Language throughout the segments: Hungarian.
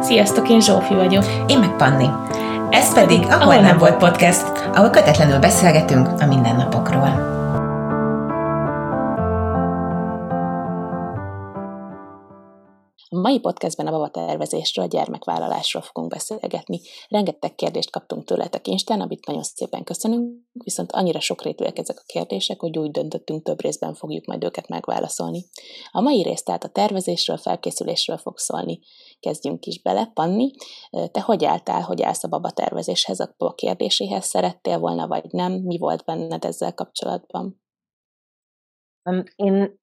Sziasztok, én Zsófi vagyok. Én meg Panni. Ez pedig Ahol, Ahol nem volt podcast, ahol kötetlenül beszélgetünk a mindennapokról. Mai podcastben a babatervezésről, a gyermekvállalásról fogunk beszélgetni. Rengeteg kérdést kaptunk tőletek Instán, amit nagyon szépen köszönünk, viszont annyira sokrétűek ezek a kérdések, hogy úgy döntöttünk, több részben fogjuk majd őket megválaszolni. A mai rész tehát a tervezésről, felkészülésről fog szólni. Kezdjünk is bele. Panni, te hogy álltál, hogy állsz a babatervezéshez, a kérdéséhez? Szerettél volna, vagy nem? Mi volt benned ezzel kapcsolatban? Én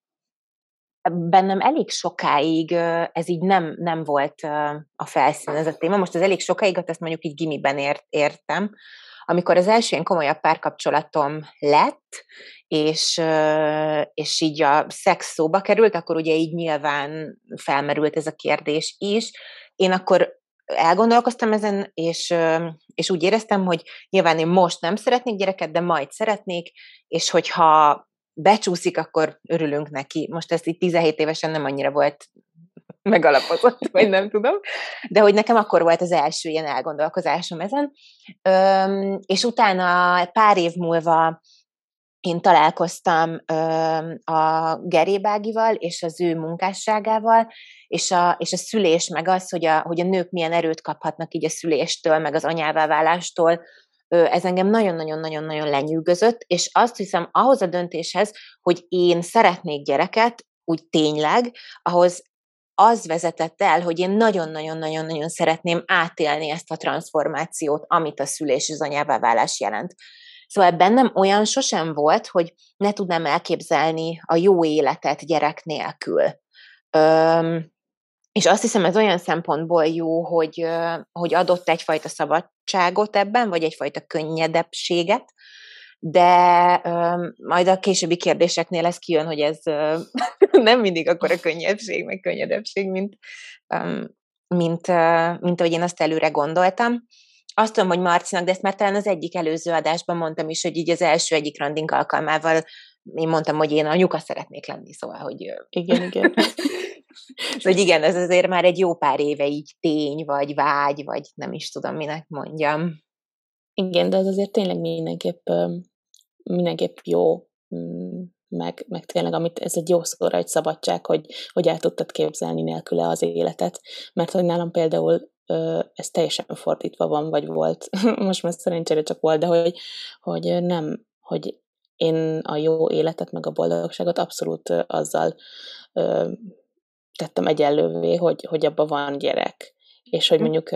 bennem elég sokáig ez így nem, nem volt a felszín ez a téma. Most az elég sokáig, ezt mondjuk így gimiben ért, értem, amikor az első ilyen komolyabb párkapcsolatom lett, és, és így a szex szóba került, akkor ugye így nyilván felmerült ez a kérdés is. Én akkor elgondolkoztam ezen, és, és úgy éreztem, hogy nyilván én most nem szeretnék gyereket, de majd szeretnék, és hogyha becsúszik, akkor örülünk neki. Most ezt itt 17 évesen nem annyira volt megalapozott, vagy nem tudom, de hogy nekem akkor volt az első ilyen elgondolkozásom ezen. Öm, és utána pár év múlva én találkoztam öm, a Gerébágival és az ő munkásságával, és a, és a szülés, meg az, hogy a, hogy a nők milyen erőt kaphatnak így a szüléstől, meg az anyává válástól, ez engem nagyon-nagyon-nagyon-nagyon lenyűgözött, és azt hiszem ahhoz a döntéshez, hogy én szeretnék gyereket, úgy tényleg, ahhoz az vezetett el, hogy én nagyon-nagyon-nagyon-nagyon szeretném átélni ezt a transformációt, amit a szülés az anyává válás jelent. Szóval bennem olyan sosem volt, hogy ne tudnám elképzelni a jó életet gyerek nélkül. Öm, és azt hiszem, ez olyan szempontból jó, hogy, hogy adott egyfajta szabadságot ebben, vagy egyfajta könnyedebbséget, de majd a későbbi kérdéseknél ez kijön, hogy ez nem mindig akkor a könnyebbség, meg könnyedebbség, mint, mint, mint ahogy én azt előre gondoltam. Azt tudom, hogy Marcinak, de ezt már talán az egyik előző adásban mondtam is, hogy így az első egyik randink alkalmával én mondtam, hogy én a nyuka szeretnék lenni, szóval, hogy... Igen, igen. hogy igen, ez azért már egy jó pár éve így tény, vagy vágy, vagy nem is tudom, minek mondjam. Igen, de ez azért tényleg mindenképp, mindenképp jó, meg, meg tényleg, amit, ez egy jó szóra, egy szabadság, hogy, hogy el tudtad képzelni nélküle az életet, mert hogy nálam például ez teljesen fordítva van, vagy volt, most már szerencsére csak volt, de hogy, hogy nem, hogy én a jó életet, meg a boldogságot abszolút azzal tettem egyenlővé, hogy, hogy abban van gyerek. És hogy hm. mondjuk,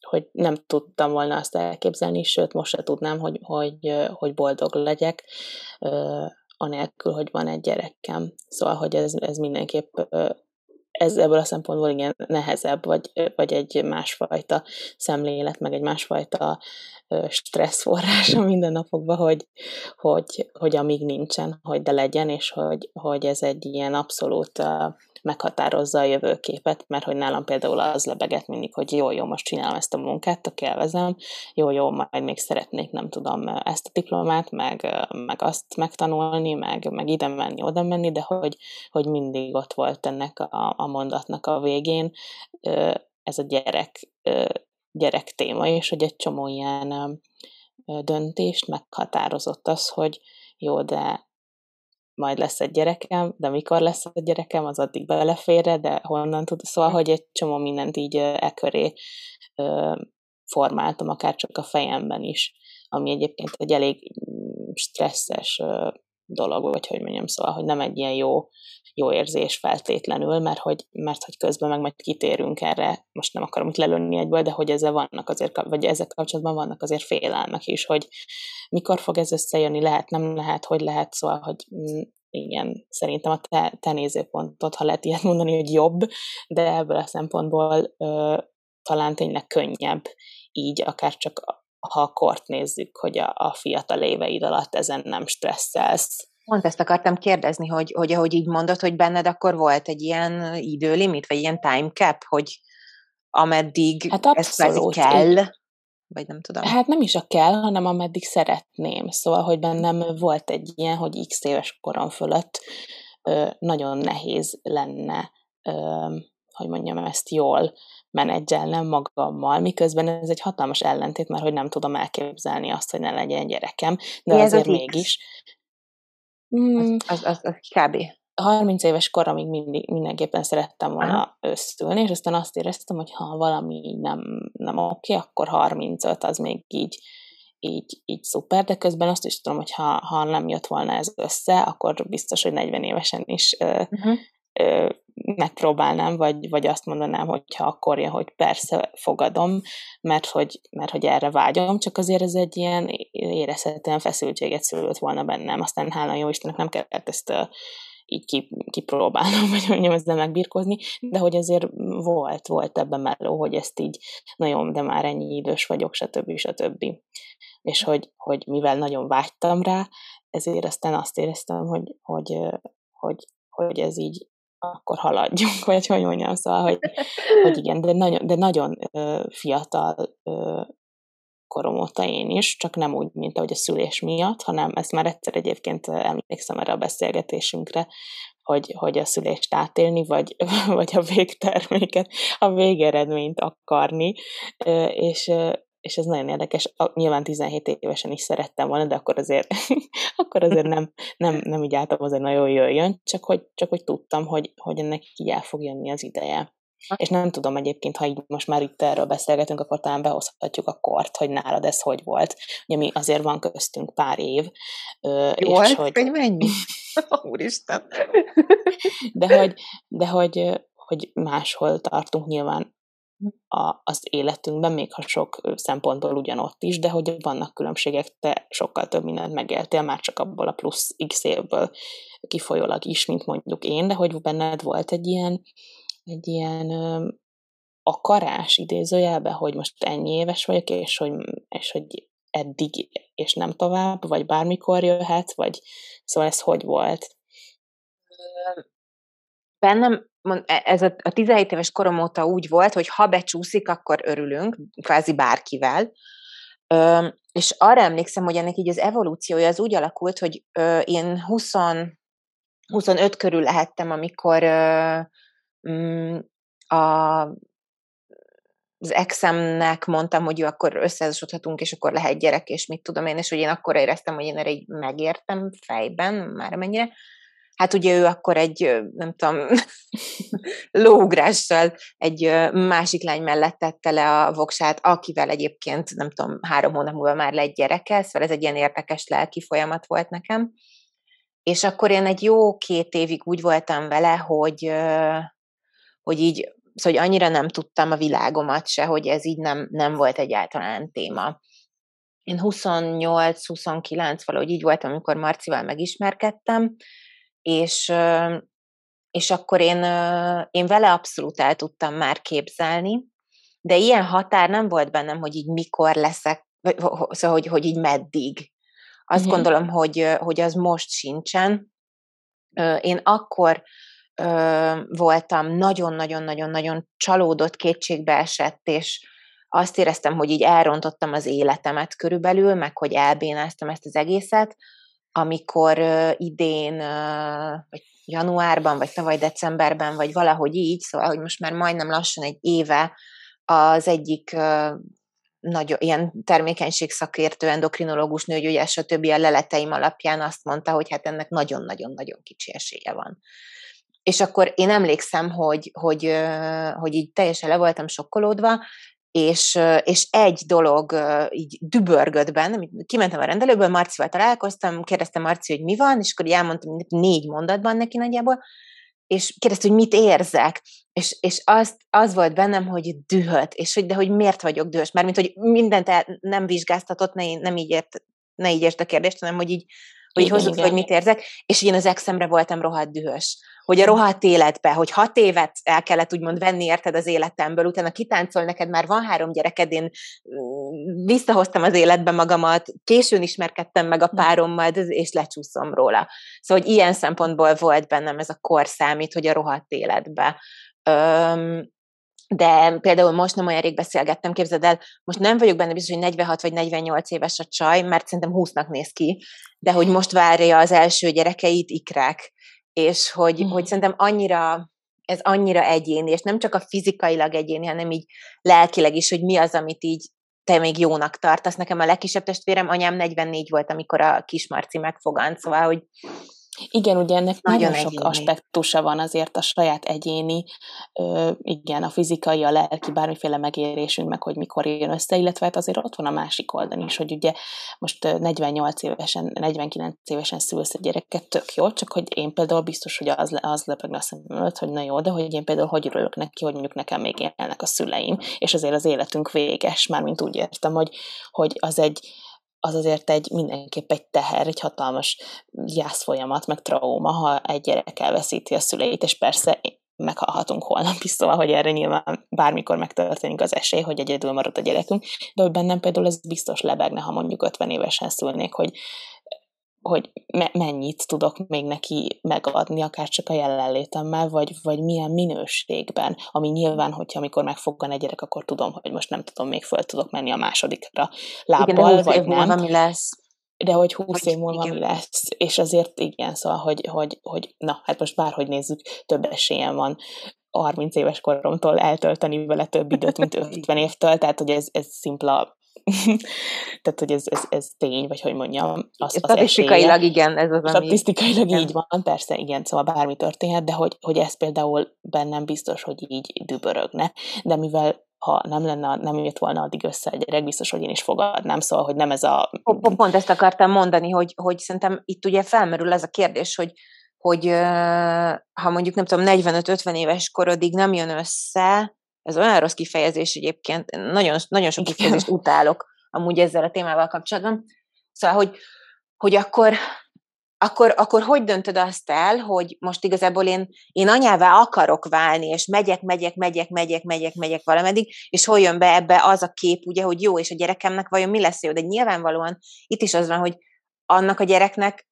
hogy nem tudtam volna azt elképzelni, sőt, most se tudnám, hogy, hogy, hogy boldog legyek, anélkül, hogy van egy gyerekem. Szóval, hogy ez, ez mindenképp ez ebből a szempontból igen nehezebb, vagy, vagy egy másfajta szemlélet, meg egy másfajta stresszforrás a mindennapokban, hogy, hogy, hogy amíg nincsen, hogy de legyen, és hogy, hogy ez egy ilyen abszolút meghatározza a jövőképet, mert hogy nálam például az lebeget mindig, hogy jó, jó, most csinálom ezt a munkát, tök élvezem, jó, jó, majd még szeretnék, nem tudom, ezt a diplomát, meg, meg azt megtanulni, meg, meg ide menni, oda menni, de hogy, hogy mindig ott volt ennek a, a mondatnak a végén ez a gyerek, gyerek téma, és hogy egy csomó ilyen döntést meghatározott az, hogy jó, de majd lesz egy gyerekem, de mikor lesz egy gyerekem, az addig beleférre, de honnan tud, szóval, hogy egy csomó mindent így e köré formáltam, akár csak a fejemben is, ami egyébként egy elég mm, stresszes dolog, vagy hogy mondjam, szóval, hogy nem egy ilyen jó, jó érzés feltétlenül, mert hogy, mert hogy közben meg majd kitérünk erre, most nem akarom itt lelőni egyből, de hogy ezzel vannak azért, vagy ezek kapcsolatban vannak azért félelmek is, hogy mikor fog ez összejönni, lehet, nem lehet, hogy lehet, szóval, hogy mm, igen, szerintem a te, te nézőpontot, ha lehet ilyet mondani, hogy jobb, de ebből a szempontból ö, talán tényleg könnyebb így, akár csak ha a kort nézzük, hogy a, a fiatal éveid alatt ezen nem stresszelsz. Pont ezt akartam kérdezni, hogy, hogy ahogy így mondod, hogy benned akkor volt egy ilyen időlimit, vagy ilyen time cap, hogy ameddig hát ez kell, vagy nem tudom. Hát nem is a kell, hanem ameddig szeretném. Szóval, hogy bennem volt egy ilyen, hogy x éves korom fölött ö, nagyon nehéz lenne ö, hogy mondjam ezt jól menedzselnem magammal, miközben ez egy hatalmas ellentét, mert hogy nem tudom elképzelni azt, hogy ne legyen gyerekem, de Mi azért az mégis. Mm, az, az, az, az kb. 30 éves koromig mindig, mindenképpen szerettem volna összülni, és aztán azt éreztem, hogy ha valami nem, nem oké, akkor 35 az még így, így, így szuper, de közben azt is tudom, hogy ha, ha nem jött volna ez össze, akkor biztos, hogy 40 évesen is uh-huh. ö, megpróbálnám, vagy, vagy azt mondanám, hogyha akkor jön, hogy persze fogadom, mert hogy, mert hogy erre vágyom, csak azért ez egy ilyen érezhetően feszültséget szülött volna bennem. Aztán hála jó Istennek nem kellett ezt így kipróbálnom, vagy mondjam, ezzel megbirkózni, de hogy azért volt, volt ebben meló, hogy ezt így nagyon, de már ennyi idős vagyok, stb. stb. És hogy, hogy mivel nagyon vágytam rá, ezért aztán azt éreztem, hogy, hogy, hogy, hogy ez így akkor haladjunk, vagy hogy mondjam, szóval, hogy, hogy igen, de nagyon, de nagyon fiatal korom óta én is, csak nem úgy, mint ahogy a szülés miatt, hanem ezt már egyszer egyébként emlékszem erre a beszélgetésünkre, hogy, hogy a szülést átélni, vagy, vagy a végterméket, a végeredményt akarni, és, és ez nagyon érdekes. Nyilván 17 évesen is szerettem volna, de akkor azért, akkor azért nem, nem, nem így álltam, azért nagyon jöjjön, csak hogy, csak hogy tudtam, hogy, hogy ennek így el fog jönni az ideje. És nem tudom egyébként, ha így most már itt erről beszélgetünk, akkor talán behozhatjuk a kort, hogy nálad ez hogy volt. Ugye mi azért van köztünk pár év. Jó, és hogy... hogy mennyi? Úristen! De hogy, de hogy, hogy máshol tartunk nyilván a, az életünkben, még ha sok szempontból ugyanott is, de hogy vannak különbségek, te sokkal több mindent megéltél, már csak abból a plusz x évből kifolyólag is, mint mondjuk én, de hogy benned volt egy ilyen, egy ilyen akarás idézőjelbe, hogy most ennyi éves vagyok, és hogy, és hogy eddig, és nem tovább, vagy bármikor jöhet, vagy szóval ez hogy volt? Bennem e, ez a, a 17 éves korom óta úgy volt, hogy ha becsúszik, akkor örülünk, kvázi bárkivel. Ö, és arra emlékszem, hogy ennek így az evolúciója az úgy alakult, hogy ö, én 20, 25 körül lehettem, amikor ö, a, az exemnek mondtam, hogy jó, akkor összeházasodhatunk, és akkor lehet gyerek, és mit tudom én, és hogy én akkor éreztem, hogy én erre így megértem fejben, már mennyire. Hát ugye ő akkor egy, nem tudom, lóugrással egy másik lány mellett tette le a voksát, akivel egyébként, nem tudom, három hónap múlva már lett gyereke, szóval ez egy ilyen érdekes lelki folyamat volt nekem. És akkor én egy jó két évig úgy voltam vele, hogy, hogy így, szóval hogy annyira nem tudtam a világomat se, hogy ez így nem, nem volt egyáltalán téma. Én 28-29 valahogy így voltam, amikor Marcival megismerkedtem, és, és akkor én, én vele abszolút el tudtam már képzelni, de ilyen határ nem volt bennem, hogy így mikor leszek, szóval hogy, hogy így meddig. Azt uh-huh. gondolom, hogy, hogy az most sincsen. Én akkor voltam nagyon-nagyon-nagyon-nagyon csalódott, kétségbe esett, és azt éreztem, hogy így elrontottam az életemet körülbelül, meg hogy elbénáztam ezt az egészet, amikor uh, idén, uh, vagy januárban, vagy tavaly decemberben, vagy valahogy így, szóval, hogy most már majdnem lassan egy éve az egyik uh, nagy, ilyen termékenységszakértő, endokrinológus, nőgyógyás, stb. a leleteim alapján azt mondta, hogy hát ennek nagyon-nagyon-nagyon kicsi esélye van. És akkor én emlékszem, hogy, hogy, hogy így teljesen le voltam sokkolódva, és, és egy dolog így dübörgött bennem, kimentem a rendelőből, Marcival találkoztam, kérdeztem Marci, hogy mi van, és akkor elmondtam négy mondatban neki nagyjából, és kérdezte, hogy mit érzek, és, és az, az volt bennem, hogy dühöt, és hogy de hogy miért vagyok dühös, mert mint hogy mindent el, nem vizsgáztatott, ne, nem így ért, ne így ért a kérdést, hanem hogy így, hogy igen, hozzuk, igen. hogy mit érzek, és én az exemre voltam rohadt dühös hogy a rohadt életbe, hogy hat évet el kellett úgymond venni érted az életemből, utána kitáncol, neked már van három gyereked, én mm, visszahoztam az életbe magamat, későn ismerkedtem meg a hm. párommal, és lecsúszom róla. Szóval, hogy ilyen szempontból volt bennem ez a kor számít, hogy a rohadt életbe. Öm, de például most nem olyan rég beszélgettem, képzeld el, most nem vagyok benne biztos, hogy 46 vagy 48 éves a csaj, mert szerintem 20-nak néz ki, de hogy most várja az első gyerekeit ikrák, és hogy, mm. hogy szerintem annyira ez annyira egyéni, és nem csak a fizikailag egyéni, hanem így lelkileg is, hogy mi az, amit így te még jónak tartasz. Nekem a legkisebb testvérem, anyám 44 volt, amikor a kismarci megfogant, szóval, hogy igen, ugye ennek nagyon, nagyon sok aspektusa van azért a saját egyéni, ö, igen, a fizikai, a lelki, bármiféle megérésünk, meg hogy mikor jön össze, illetve hát azért ott van a másik oldalon is, hogy ugye most 48 évesen, 49 évesen szülsz egy gyereket, tök jó, csak hogy én például biztos, hogy az, az lepögne a szemem előtt, hogy na jó, de hogy én például hogy örülök neki, hogy mondjuk nekem még élnek a szüleim, és azért az életünk véges, már mint úgy értem, hogy, hogy az egy, az azért egy mindenképp egy teher, egy hatalmas gyászfolyamat, meg trauma, ha egy gyerek elveszíti a szüleit, és persze meghalhatunk holnap is, szóval, hogy erre nyilván bármikor megtörténik az esély, hogy egyedül marad a gyerekünk, de hogy bennem például ez biztos lebegne, ha mondjuk 50 évesen szülnék, hogy hogy me- mennyit tudok még neki megadni, akár csak a jelenlétemmel, vagy, vagy milyen minőségben, ami nyilván, hogyha amikor megfoggan egy gyerek, akkor tudom, hogy most nem tudom, még föl tudok menni a másodikra lábbal, igen, vagy nem. mi lesz. De hogy húsz év múlva mi lesz. És azért igen, szóval, hogy, hogy, hogy na, hát most bárhogy nézzük, több esélyem van 30 éves koromtól eltölteni vele több időt, mint 50 évtől, tehát hogy ez, ez szimpla Tehát, hogy ez, ez, ez tény, vagy hogy mondjam, az, az Statisztikailag esélye. igen, ez az, ami... Statisztikailag igen. így van, persze, igen, szóval bármi történhet, de hogy, hogy ez például bennem biztos, hogy így dübörögne, de mivel ha nem lenne, nem jött volna addig össze egy gyerek, biztos, hogy én is fogadnám, szóval, hogy nem ez a... Pont ezt akartam mondani, hogy, hogy szerintem itt ugye felmerül ez a kérdés, hogy, hogy ha mondjuk nem tudom, 45-50 éves korodig nem jön össze, ez olyan rossz kifejezés egyébként, nagyon, nagyon sok kifejezést utálok amúgy ezzel a témával kapcsolatban. Szóval, hogy, hogy akkor, akkor, akkor hogy döntöd azt el, hogy most igazából én, én anyává akarok válni, és megyek, megyek, megyek, megyek, megyek, megyek valameddig, és hol jön be ebbe az a kép, ugye, hogy jó, és a gyerekemnek vajon mi lesz jó, de nyilvánvalóan itt is az van, hogy annak a gyereknek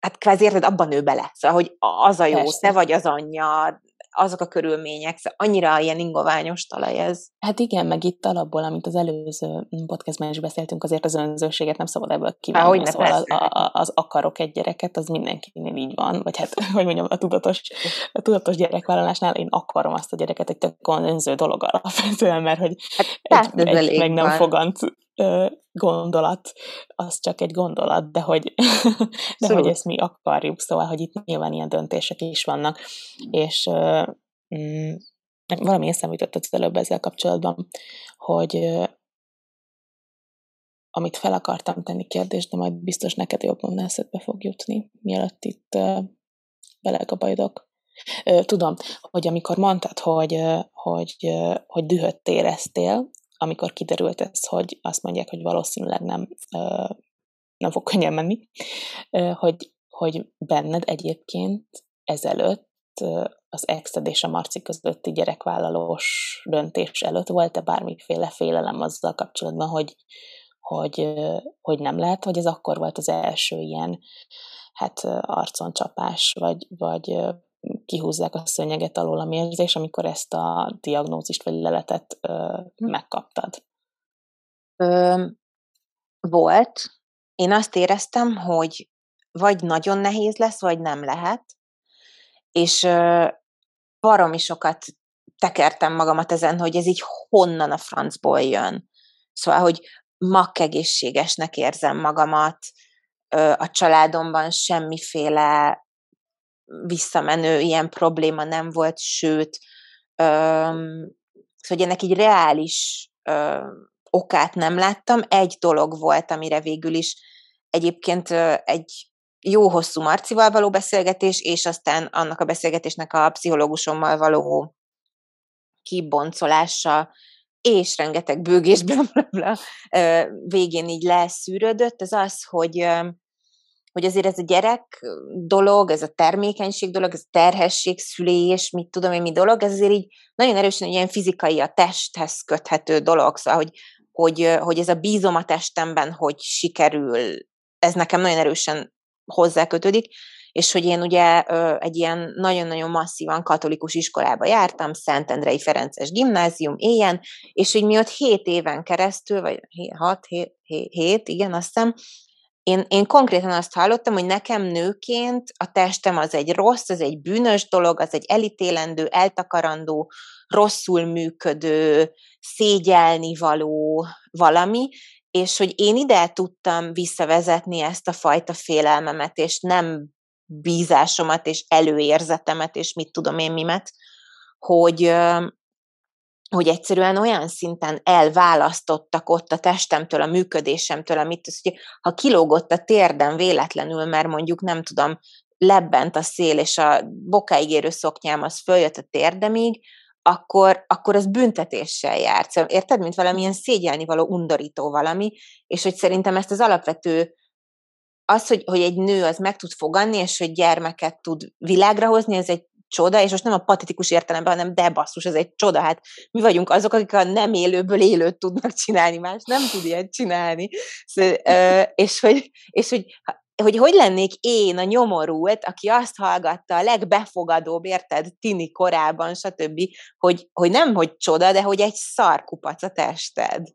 hát kvázi érted, abban nő bele. Szóval, hogy az a jó, Persze. te vagy az anyja, azok a körülmények, szóval annyira ilyen ingoványos talaj ez. Hát igen, meg itt alapból, amit az előző podcastban is beszéltünk, azért az önzőséget nem szabad ebből kivenni. Há, szóval az, a, az akarok egy gyereket, az mindenkinél így van, vagy hát, hogy mondjam, a tudatos, a tudatos gyerekvállalásnál én akarom azt a gyereket, egy tök önző dolog alapvetően, mert hogy hát, egy, egy meg nem fogant gondolat, az csak egy gondolat, de hogy, de szóval. hogy ezt mi akarjuk, szóval, hogy itt nyilván ilyen döntések is vannak, és mm, valami eszembe jutott az előbb ezzel kapcsolatban, hogy amit fel akartam tenni kérdést, de majd biztos neked jobban eszedbe fog jutni, mielőtt itt belegabajodok. Tudom, hogy amikor mondtad, hogy, hogy, hogy dühöt éreztél, amikor kiderült ez, hogy azt mondják, hogy valószínűleg nem, nem fog könnyen menni, hogy, hogy benned egyébként ezelőtt az exed és a Marci közötti gyerekvállalós döntés előtt volt-e bármiféle félelem azzal kapcsolatban, hogy, hogy, hogy nem lehet, hogy ez akkor volt az első ilyen hát arcon csapás, vagy, vagy kihúzzák a szőnyeget alól a mérzés, amikor ezt a diagnózist vagy leletet ö, hm. megkaptad? Ö, volt. Én azt éreztem, hogy vagy nagyon nehéz lesz, vagy nem lehet. És ö, baromi sokat tekertem magamat ezen, hogy ez így honnan a francból jön. Szóval, hogy makkegészségesnek érzem magamat, a családomban semmiféle visszamenő ilyen probléma nem volt, sőt, öm, hogy ennek így reális öm, okát nem láttam. Egy dolog volt, amire végül is egyébként egy jó hosszú Marcival való beszélgetés, és aztán annak a beszélgetésnek a pszichológusommal való kiboncolása, és rengeteg bőgés, bla, bla, bla, végén így leszűrődött, az az, hogy hogy azért ez a gyerek dolog, ez a termékenység dolog, ez a terhesség, szülés, mit tudom én mi dolog, ez azért így nagyon erősen ilyen fizikai, a testhez köthető dolog, szóval, hogy, hogy, hogy ez a bízom a testemben, hogy sikerül, ez nekem nagyon erősen hozzákötődik, és hogy én ugye egy ilyen nagyon-nagyon masszívan katolikus iskolába jártam, Szentendrei Ferences gimnázium éjjel, és hogy mi ott hét éven keresztül, vagy hat, hét, hét, hét igen, azt hiszem, én, én konkrétan azt hallottam, hogy nekem nőként a testem az egy rossz, az egy bűnös dolog, az egy elítélendő, eltakarandó, rosszul működő, szégyelni való valami, és hogy én ide tudtam visszavezetni ezt a fajta félelmemet, és nem bízásomat, és előérzetemet, és mit tudom én mimet, hogy, hogy egyszerűen olyan szinten elválasztottak ott a testemtől, a működésemtől, amit az, hogy ha kilógott a térdem véletlenül, mert mondjuk nem tudom, lebbent a szél, és a bokáig érő szoknyám az följött a térdemig, akkor, akkor az büntetéssel járt. Szóval érted, mint valamilyen szégyelni való undorító valami, és hogy szerintem ezt az alapvető az, hogy, hogy egy nő az meg tud fogadni, és hogy gyermeket tud világra hozni, ez egy csoda, és most nem a patetikus értelemben, hanem de basszus, ez egy csoda. Hát mi vagyunk azok, akik a nem élőből élőt tudnak csinálni, más nem tud ilyet csinálni. Szóval, és, hogy, és hogy hogy hogy lennék én a nyomorult, aki azt hallgatta a legbefogadóbb, érted, tini korában, stb., hogy, hogy nem, hogy csoda, de hogy egy szarkupac a tested.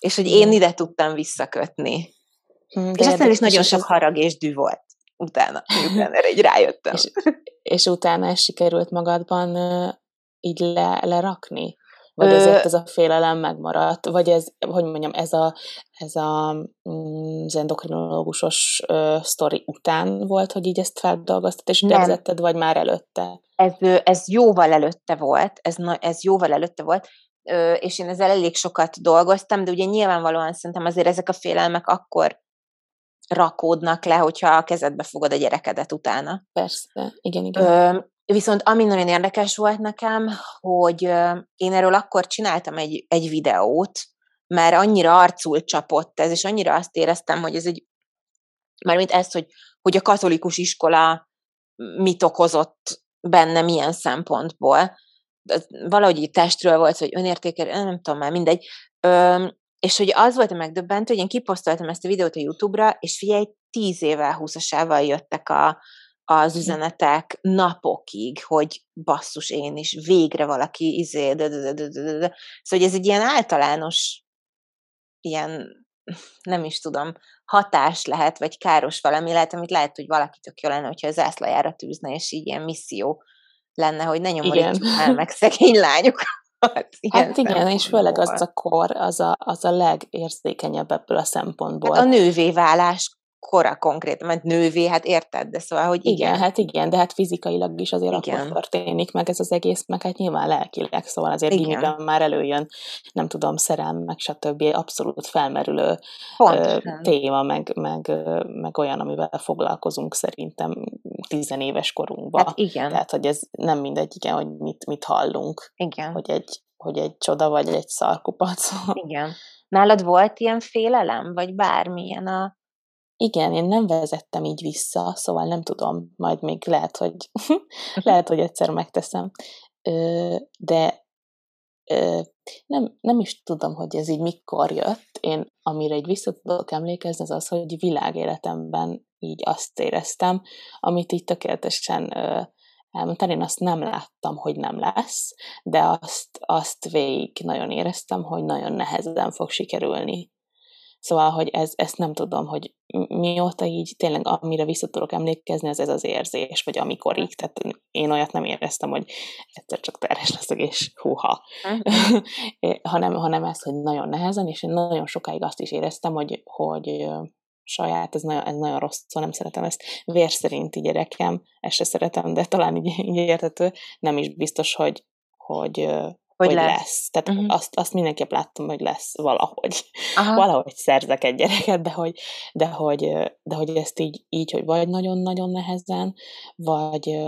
És hogy én ide tudtam visszakötni. De és aztán is nagyon sok harag és dű volt utána, miután erre így rájöttem. És, és utána ez sikerült magadban így le, lerakni? Vagy Ö... ezért ez a félelem megmaradt? Vagy ez, hogy mondjam, ez a, ez a, mm, az endokrinológusos uh, sztori után volt, hogy így ezt feldolgoztad, és bevezetted, vagy már előtte? Ez, ez jóval előtte volt, ez, ez jóval előtte volt, és én ezzel elég sokat dolgoztam, de ugye nyilvánvalóan szerintem azért ezek a félelmek akkor rakódnak le, hogyha a kezedbe fogod a gyerekedet utána. Persze, igen, igen. Ö, viszont ami nagyon érdekes volt nekem, hogy én erről akkor csináltam egy, egy videót, mert annyira arcul csapott ez, és annyira azt éreztem, hogy ez egy, mármint ez, hogy, hogy a katolikus iskola mit okozott benne, milyen szempontból. Valahogy így testről volt, hogy önértékel, nem tudom már, mindegy. Ö, és hogy az volt a megdöbbentő, hogy én kiposztoltam ezt a videót a YouTube-ra, és figyelj, tíz évvel húszasával jöttek a, az hm. üzenetek napokig, hogy basszus én is, végre valaki izé, de, de, de, de, de, de. Szóval, hogy ez egy ilyen általános, ilyen, nem is tudom, hatás lehet, vagy káros valami lehet, amit lehet, hogy valaki tök jó lenne, hogyha az zászlajára tűzne, és így ilyen misszió lenne, hogy ne nyomorítjuk el meg szegény lányokat. Hát igen, és főleg az a kor, az a, az a legérzékenyebb ebből a szempontból. Hát a nővé válás kora konkrét, mert nővé, hát érted, de szóval, hogy igen. Igen, hát igen, de hát fizikailag is azért igen. akkor történik meg ez az egész, meg hát nyilván lelkileg, szóval azért gimiben már előjön, nem tudom, meg stb. abszolút felmerülő ö, téma, meg, meg, meg olyan, amivel foglalkozunk szerintem tizenéves korunkban. Hát igen. Tehát, hogy ez nem mindegy, igen, hogy mit, mit hallunk. Igen. Hogy egy, hogy egy csoda vagy egy szarkupac. Igen. Nálad volt ilyen félelem, vagy bármilyen a igen, én nem vezettem így vissza, szóval nem tudom, majd még lehet, hogy lehet, hogy egyszer megteszem. De nem, nem is tudom, hogy ez így mikor jött. Én, amire így vissza tudok emlékezni, az az, hogy világéletemben így azt éreztem, amit így tökéletesen elmondtál, én azt nem láttam, hogy nem lesz, de azt, azt végig nagyon éreztem, hogy nagyon nehezen fog sikerülni Szóval, hogy ez, ezt nem tudom, hogy mióta így tényleg, amire vissza tudok emlékezni, ez ez az érzés, vagy amikor így, tehát én olyat nem éreztem, hogy egyszer csak terhes leszek, és húha. hanem, hanem ez, hogy nagyon nehezen, és én nagyon sokáig azt is éreztem, hogy, hogy saját, ez nagyon, ez nagyon rossz, szóval nem szeretem ezt. Vér szerinti gyerekem, ezt se szeretem, de talán így, így értető, nem is biztos, hogy, hogy hogy, hogy lesz. lesz. Tehát uh-huh. azt, azt mindenképp láttam, hogy lesz valahogy. Aha. Valahogy szerzek egy gyereket, de hogy, de hogy, de hogy ezt így, így, hogy vagy nagyon-nagyon nehezen, vagy,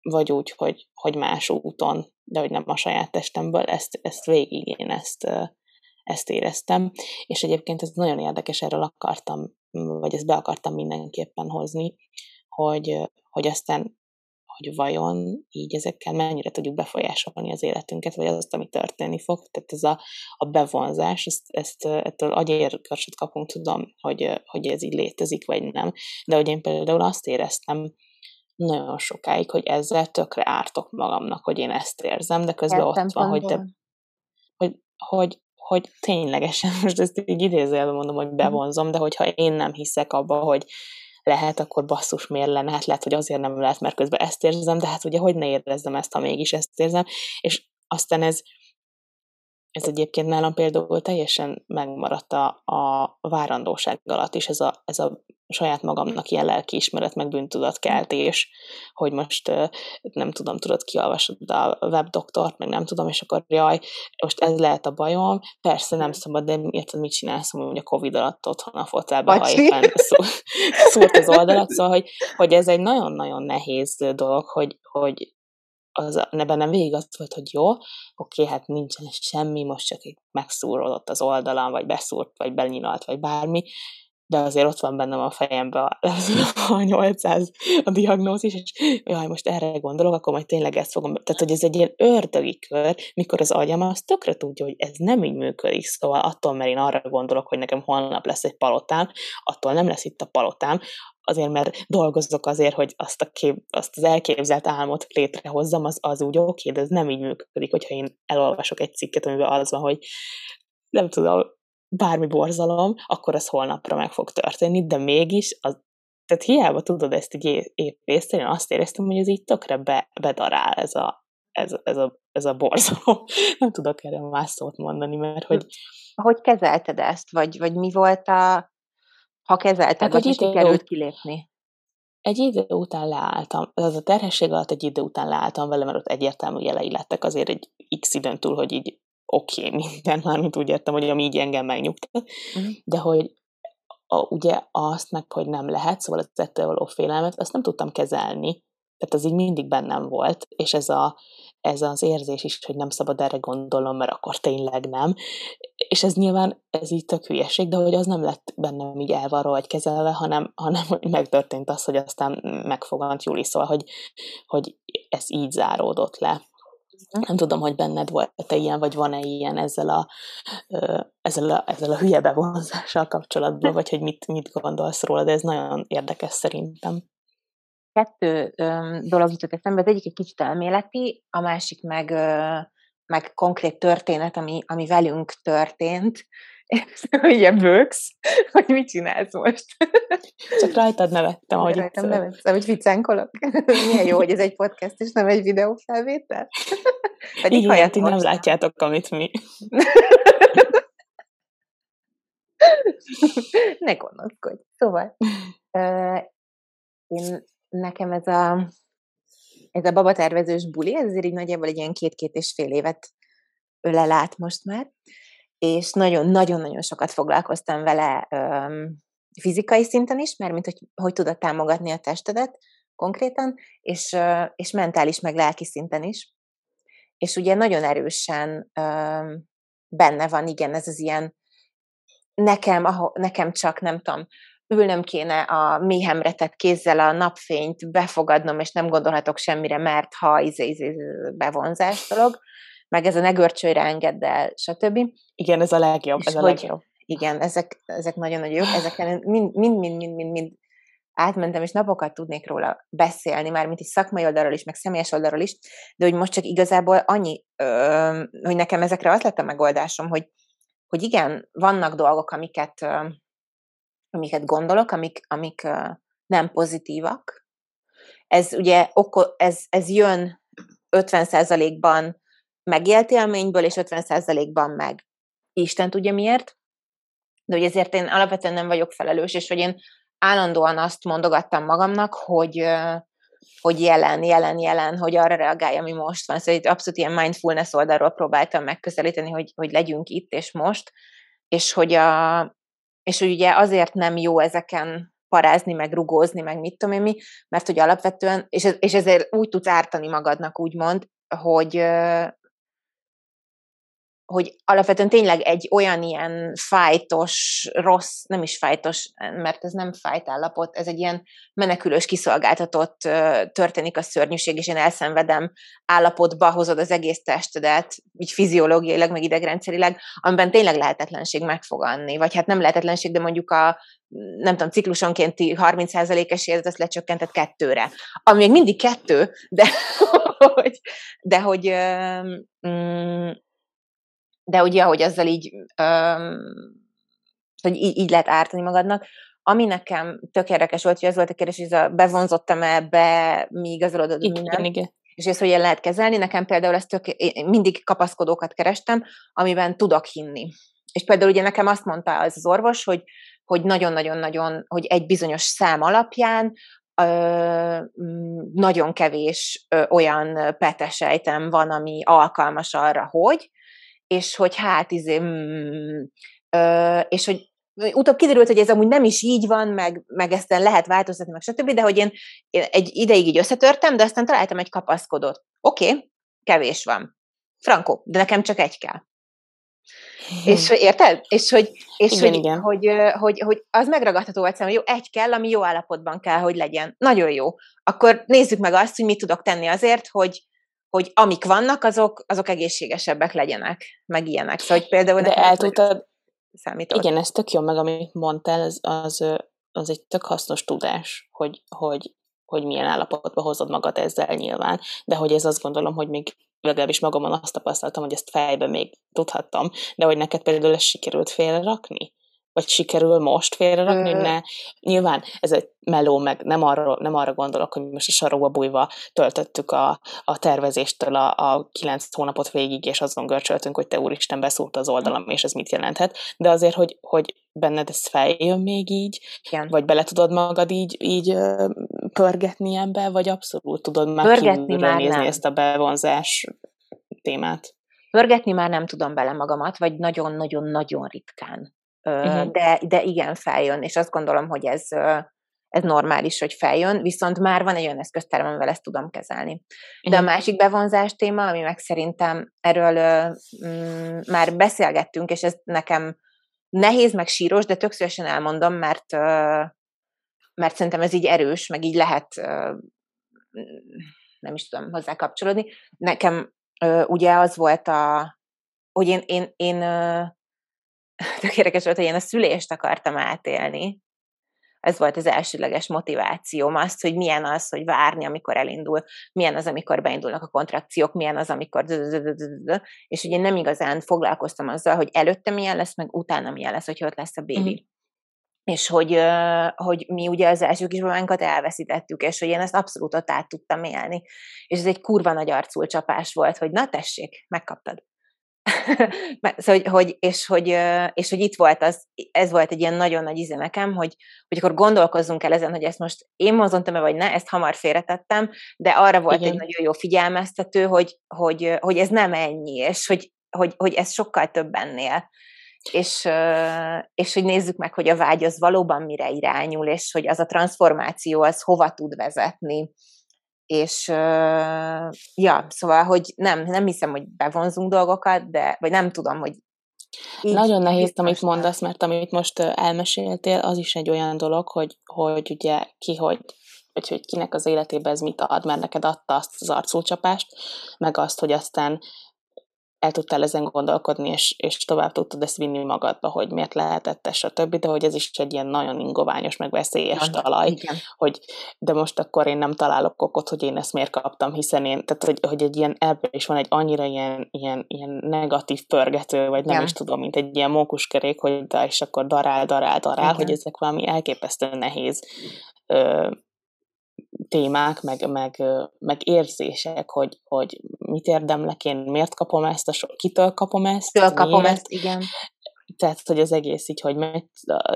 vagy úgy, hogy, hogy más úton, de hogy nem a saját testemből, ezt, ezt végig én ezt, ezt éreztem. És egyébként ez nagyon érdekes, erről akartam, vagy ezt be akartam mindenképpen hozni, hogy, hogy aztán hogy vajon így ezekkel mennyire tudjuk befolyásolni az életünket, vagy azt, ami történni fog. Tehát ez a, a bevonzás, ezt, ezt ettől agyérkarsot kapunk, tudom, hogy, hogy ez így létezik, vagy nem. De hogy én például azt éreztem nagyon sokáig, hogy ezzel tökre ártok magamnak, hogy én ezt érzem, de közben Értem ott van, hogy, te, hogy, hogy, hogy ténylegesen, most ezt így idézőjelben mondom, hogy bevonzom, de hogyha én nem hiszek abba, hogy lehet, akkor basszus miért lenne, hát lehet, hogy azért nem lehet, mert közben ezt érzem, de hát ugye hogy ne érezzem ezt, ha mégis ezt érzem, és aztán ez, ez egyébként nálam például teljesen megmaradt a, a várandóság alatt is, ez a, ez a saját magamnak ilyen lelkiismeret, meg bűntudatkeltés, hogy most nem tudom, tudod, kiolvasod a webdoktort, meg nem tudom, és akkor jaj, most ez lehet a bajom, persze nem szabad, de érted, mit csinálsz, hogy a Covid alatt otthon a fotelben, ha éppen szúrt az oldalat, szóval, hogy, hogy ez egy nagyon-nagyon nehéz dolog, hogy, hogy az, bennem végig az volt, hogy jó, oké, hát nincsen semmi, most csak megszúródott az oldalam, vagy beszúrt, vagy benyilalt, vagy bármi, de azért ott van bennem a fejemben a, a 800 a diagnózis, és jaj, most erre gondolok, akkor majd tényleg ezt fogom. Tehát, hogy ez egy ilyen ördögi kör, mikor az agyam az tökre tudja, hogy ez nem így működik, szóval attól, mert én arra gondolok, hogy nekem holnap lesz egy palotám, attól nem lesz itt a palotám, azért, mert dolgozok azért, hogy azt, a kép, azt az elképzelt álmot létrehozzam, az, az úgy oké, de ez nem így működik, hogyha én elolvasok egy cikket, amiben az van, hogy nem tudom, bármi borzalom, akkor ez holnapra meg fog történni, de mégis az, tehát hiába tudod ezt így épp én azt éreztem, hogy ez így tökre be, bedarál ez a, ez, ez, a, ez a borzalom. Nem tudok erre más szót mondani, mert hogy... Hogy kezelted ezt? Vagy, vagy mi volt a... Ha kezelted, hát, vagy sikerült kilépni? Egy idő után leálltam, az a terhesség alatt egy idő után leálltam vele, mert ott egyértelmű jelei lettek azért egy x időn túl, hogy így oké, okay, minden, mármint úgy értem, hogy ami így engem megnyugtat, uh-huh. de hogy a, ugye azt meg, hogy nem lehet, szóval az ettől való félelmet, azt nem tudtam kezelni, tehát az így mindig bennem volt, és ez, a, ez az érzés is, hogy nem szabad erre gondolnom, mert akkor tényleg nem. És ez nyilván, ez így tök hülyeség, de hogy az nem lett bennem így elvarva vagy kezelve, hanem, hanem megtörtént az, hogy aztán megfogant Júli, szóval, hogy, hogy ez így záródott le. Nem tudom, hogy benned volt-e ilyen, vagy van-e ilyen ezzel a, ezzel a, ezzel a hülye bevonzással kapcsolatban, vagy hogy mit, mit gondolsz róla, de ez nagyon érdekes szerintem. Kettő dolog jutott eszembe, az egyik egy kicsit elméleti, a másik meg, meg konkrét történet, ami, ami velünk történt, ugye bőksz, hogy mit csinálsz most? Csak rajtad nevettem, hogy Rajtam nevettem, hogy viccenkolok. Milyen jó, hogy ez egy podcast, és nem egy videófelvétel. Pedig Igen, ti nem látjátok, amit mi. ne gonoszkodj. Szóval, uh, én, nekem ez a, ez a babatervezős buli, ez azért így nagyjából egy ilyen két-két és fél évet ölel át most már, és nagyon-nagyon-nagyon sokat foglalkoztam vele um, fizikai szinten is, mert mint hogy, hogy tudod támogatni a testedet konkrétan, és, uh, és mentális, meg lelki szinten is. És ugye nagyon erősen um, benne van, igen, ez az ilyen nekem, ahol, nekem csak, nem tudom, ülnöm kéne a méhemre tett kézzel a napfényt, befogadnom, és nem gondolhatok semmire, mert ha izé, izé, bevonzás dolog meg ez a ne görcsölj engedd el, stb. Igen, ez a legjobb, ez a legjobb. Igen, ezek, ezek nagyon-nagyon jók, ezeken mind, mind, mind, mind, mind, mind átmentem, és napokat tudnék róla beszélni, már mint is szakmai oldalról is, meg személyes oldalról is, de hogy most csak igazából annyi, ö, hogy nekem ezekre az lett a megoldásom, hogy, hogy igen, vannak dolgok, amiket, ö, amiket gondolok, amik, amik ö, nem pozitívak. Ez ugye oko, ez, ez jön 50%-ban megélt élményből, és 50%-ban meg Isten tudja miért. De hogy ezért én alapvetően nem vagyok felelős, és hogy én állandóan azt mondogattam magamnak, hogy, hogy jelen, jelen, jelen, hogy arra reagálj, ami most van. Szóval itt abszolút ilyen mindfulness oldalról próbáltam megközelíteni, hogy, hogy legyünk itt és most, és hogy, a, és hogy ugye azért nem jó ezeken parázni, meg rugózni, meg mit tudom én mi, mert hogy alapvetően, és, és ezért úgy tudsz ártani magadnak, úgymond, hogy, hogy alapvetően tényleg egy olyan ilyen fájtos, rossz, nem is fájtos, mert ez nem fájt állapot, ez egy ilyen menekülős, kiszolgáltatott történik a szörnyűség, és én elszenvedem állapotba hozod az egész testedet, így fiziológiailag, meg idegrendszerileg, amiben tényleg lehetetlenség megfoganni, vagy hát nem lehetetlenség, de mondjuk a nem tudom, ciklusonkénti 30%-es érzet, azt lecsökkentett kettőre. Ami még mindig kettő, de hogy, de hogy mm, de ugye, hogy azzal így, öm, hogy így, így lehet ártani magadnak. Ami nekem tök érdekes volt, hogy ez volt a kérdés, hogy ez a bevonzottam-e be, mi igazolódott, igen, nem. igen. És ezt hogyan lehet kezelni. Nekem például ezt tök, én mindig kapaszkodókat kerestem, amiben tudok hinni. És például ugye nekem azt mondta az, az orvos, hogy hogy nagyon-nagyon-nagyon, hogy egy bizonyos szám alapján nagyon kevés olyan petesejtem van, ami alkalmas arra, hogy, és hogy hát izé, mm, és hogy utóbb kiderült, hogy ez amúgy nem is így van, meg, meg ezt lehet változtatni, meg stb., de hogy én, én egy ideig így összetörtem, de aztán találtam egy kapaszkodót. Oké, okay, kevés van. Frankó, de nekem csak egy kell. És érted? És hogy, és igen, hogy, igen. Hogy, hogy, hogy az megragadható volt hogy jó, egy kell, ami jó állapotban kell, hogy legyen. Nagyon jó. Akkor nézzük meg azt, hogy mit tudok tenni azért, hogy, hogy amik vannak, azok, azok egészségesebbek legyenek, meg ilyenek. Szóval, hogy például De el tudtad, számított. Igen, ez tök jó, meg amit mondtál, az, az, az egy tök hasznos tudás, hogy, hogy, hogy milyen állapotba hozod magad ezzel nyilván, de hogy ez azt gondolom, hogy még legalábbis magamon azt tapasztaltam, hogy ezt fejben még tudhattam, de hogy neked például ezt sikerült félrerakni? Vagy sikerül most félrerakni, hogy ne? Nyilván ez egy meló, meg nem arra, nem arra gondolok, hogy most a sarokba bújva töltöttük a, a tervezéstől a, a kilenc hónapot végig, és azon görcsöltünk, hogy te úristen beszúrt az oldalam, és ez mit jelenthet. De azért, hogy, hogy benned ez feljön még így, Igen. vagy bele tudod magad így, így pörgetni ebbe, vagy abszolút tudod már pörgetni már nézni nem. ezt a bevonzás témát? Pörgetni már nem tudom bele magamat, vagy nagyon-nagyon-nagyon ritkán. Uh-huh. De, de igen, feljön, és azt gondolom, hogy ez, ez normális, hogy feljön, viszont már van egy olyan eszközterem, amivel ezt tudom kezelni. De a másik bevonzás téma, ami meg szerintem erről mm, már beszélgettünk, és ez nekem nehéz, meg síros, de tök elmondom, mert, mert szerintem ez így erős, meg így lehet nem is tudom hozzá kapcsolódni. Nekem ugye az volt a, hogy én, én, én tök érdekes volt, hogy én a szülést akartam átélni, ez volt az elsőleges motivációm, azt, hogy milyen az, hogy várni, amikor elindul, milyen az, amikor beindulnak a kontrakciók, milyen az, amikor és ugye nem igazán foglalkoztam azzal, hogy előtte milyen lesz, meg utána milyen lesz, hogy ott lesz a bébi. Mm. És hogy, hogy mi ugye az első kisbabánkat elveszítettük, és hogy én ezt abszolút ott át tudtam élni. És ez egy kurva nagy arculcsapás volt, hogy na tessék, megkaptad. szóval, hogy, hogy, és, hogy, és hogy itt volt az, ez volt egy ilyen nagyon nagy íze nekem, hogy, hogy akkor gondolkozzunk el ezen, hogy ezt most én mozontam-e, vagy ne, ezt hamar félretettem, de arra volt Igen. egy nagyon jó figyelmeztető, hogy, hogy, hogy ez nem ennyi, és hogy, hogy, hogy ez sokkal több ennél. És, és hogy nézzük meg, hogy a vágy az valóban mire irányul, és hogy az a transformáció az hova tud vezetni és uh, ja, szóval, hogy nem, nem hiszem, hogy bevonzunk dolgokat, de, vagy nem tudom, hogy így, Nagyon nehéz, amit mondasz, mert amit most elmeséltél, az is egy olyan dolog, hogy, hogy ugye ki, hogy, hogy, hogy kinek az életében ez mit ad, mert neked adta azt az arcúcsapást, meg azt, hogy aztán el tudtál ezen gondolkodni, és, és tovább tudtad ezt vinni magadba, hogy miért lehetett ez, stb., de hogy ez is egy ilyen nagyon ingoványos, meg veszélyes ja, talaj, igen. hogy de most akkor én nem találok okot, hogy én ezt miért kaptam, hiszen én, tehát hogy, hogy egy ilyen, ebből is van egy annyira ilyen, ilyen, ilyen negatív pörgető, vagy nem ja. is tudom, mint egy ilyen mókuskerék, hogy de és akkor darál, darál, darál, igen. hogy ezek valami elképesztően nehéz ö, témák, meg, meg, meg érzések, hogy, hogy mit érdemlek én, miért kapom ezt, a so, kitől kapom ezt, Kitől kapom miért. ezt, igen. Tehát, hogy az egész így, hogy megy,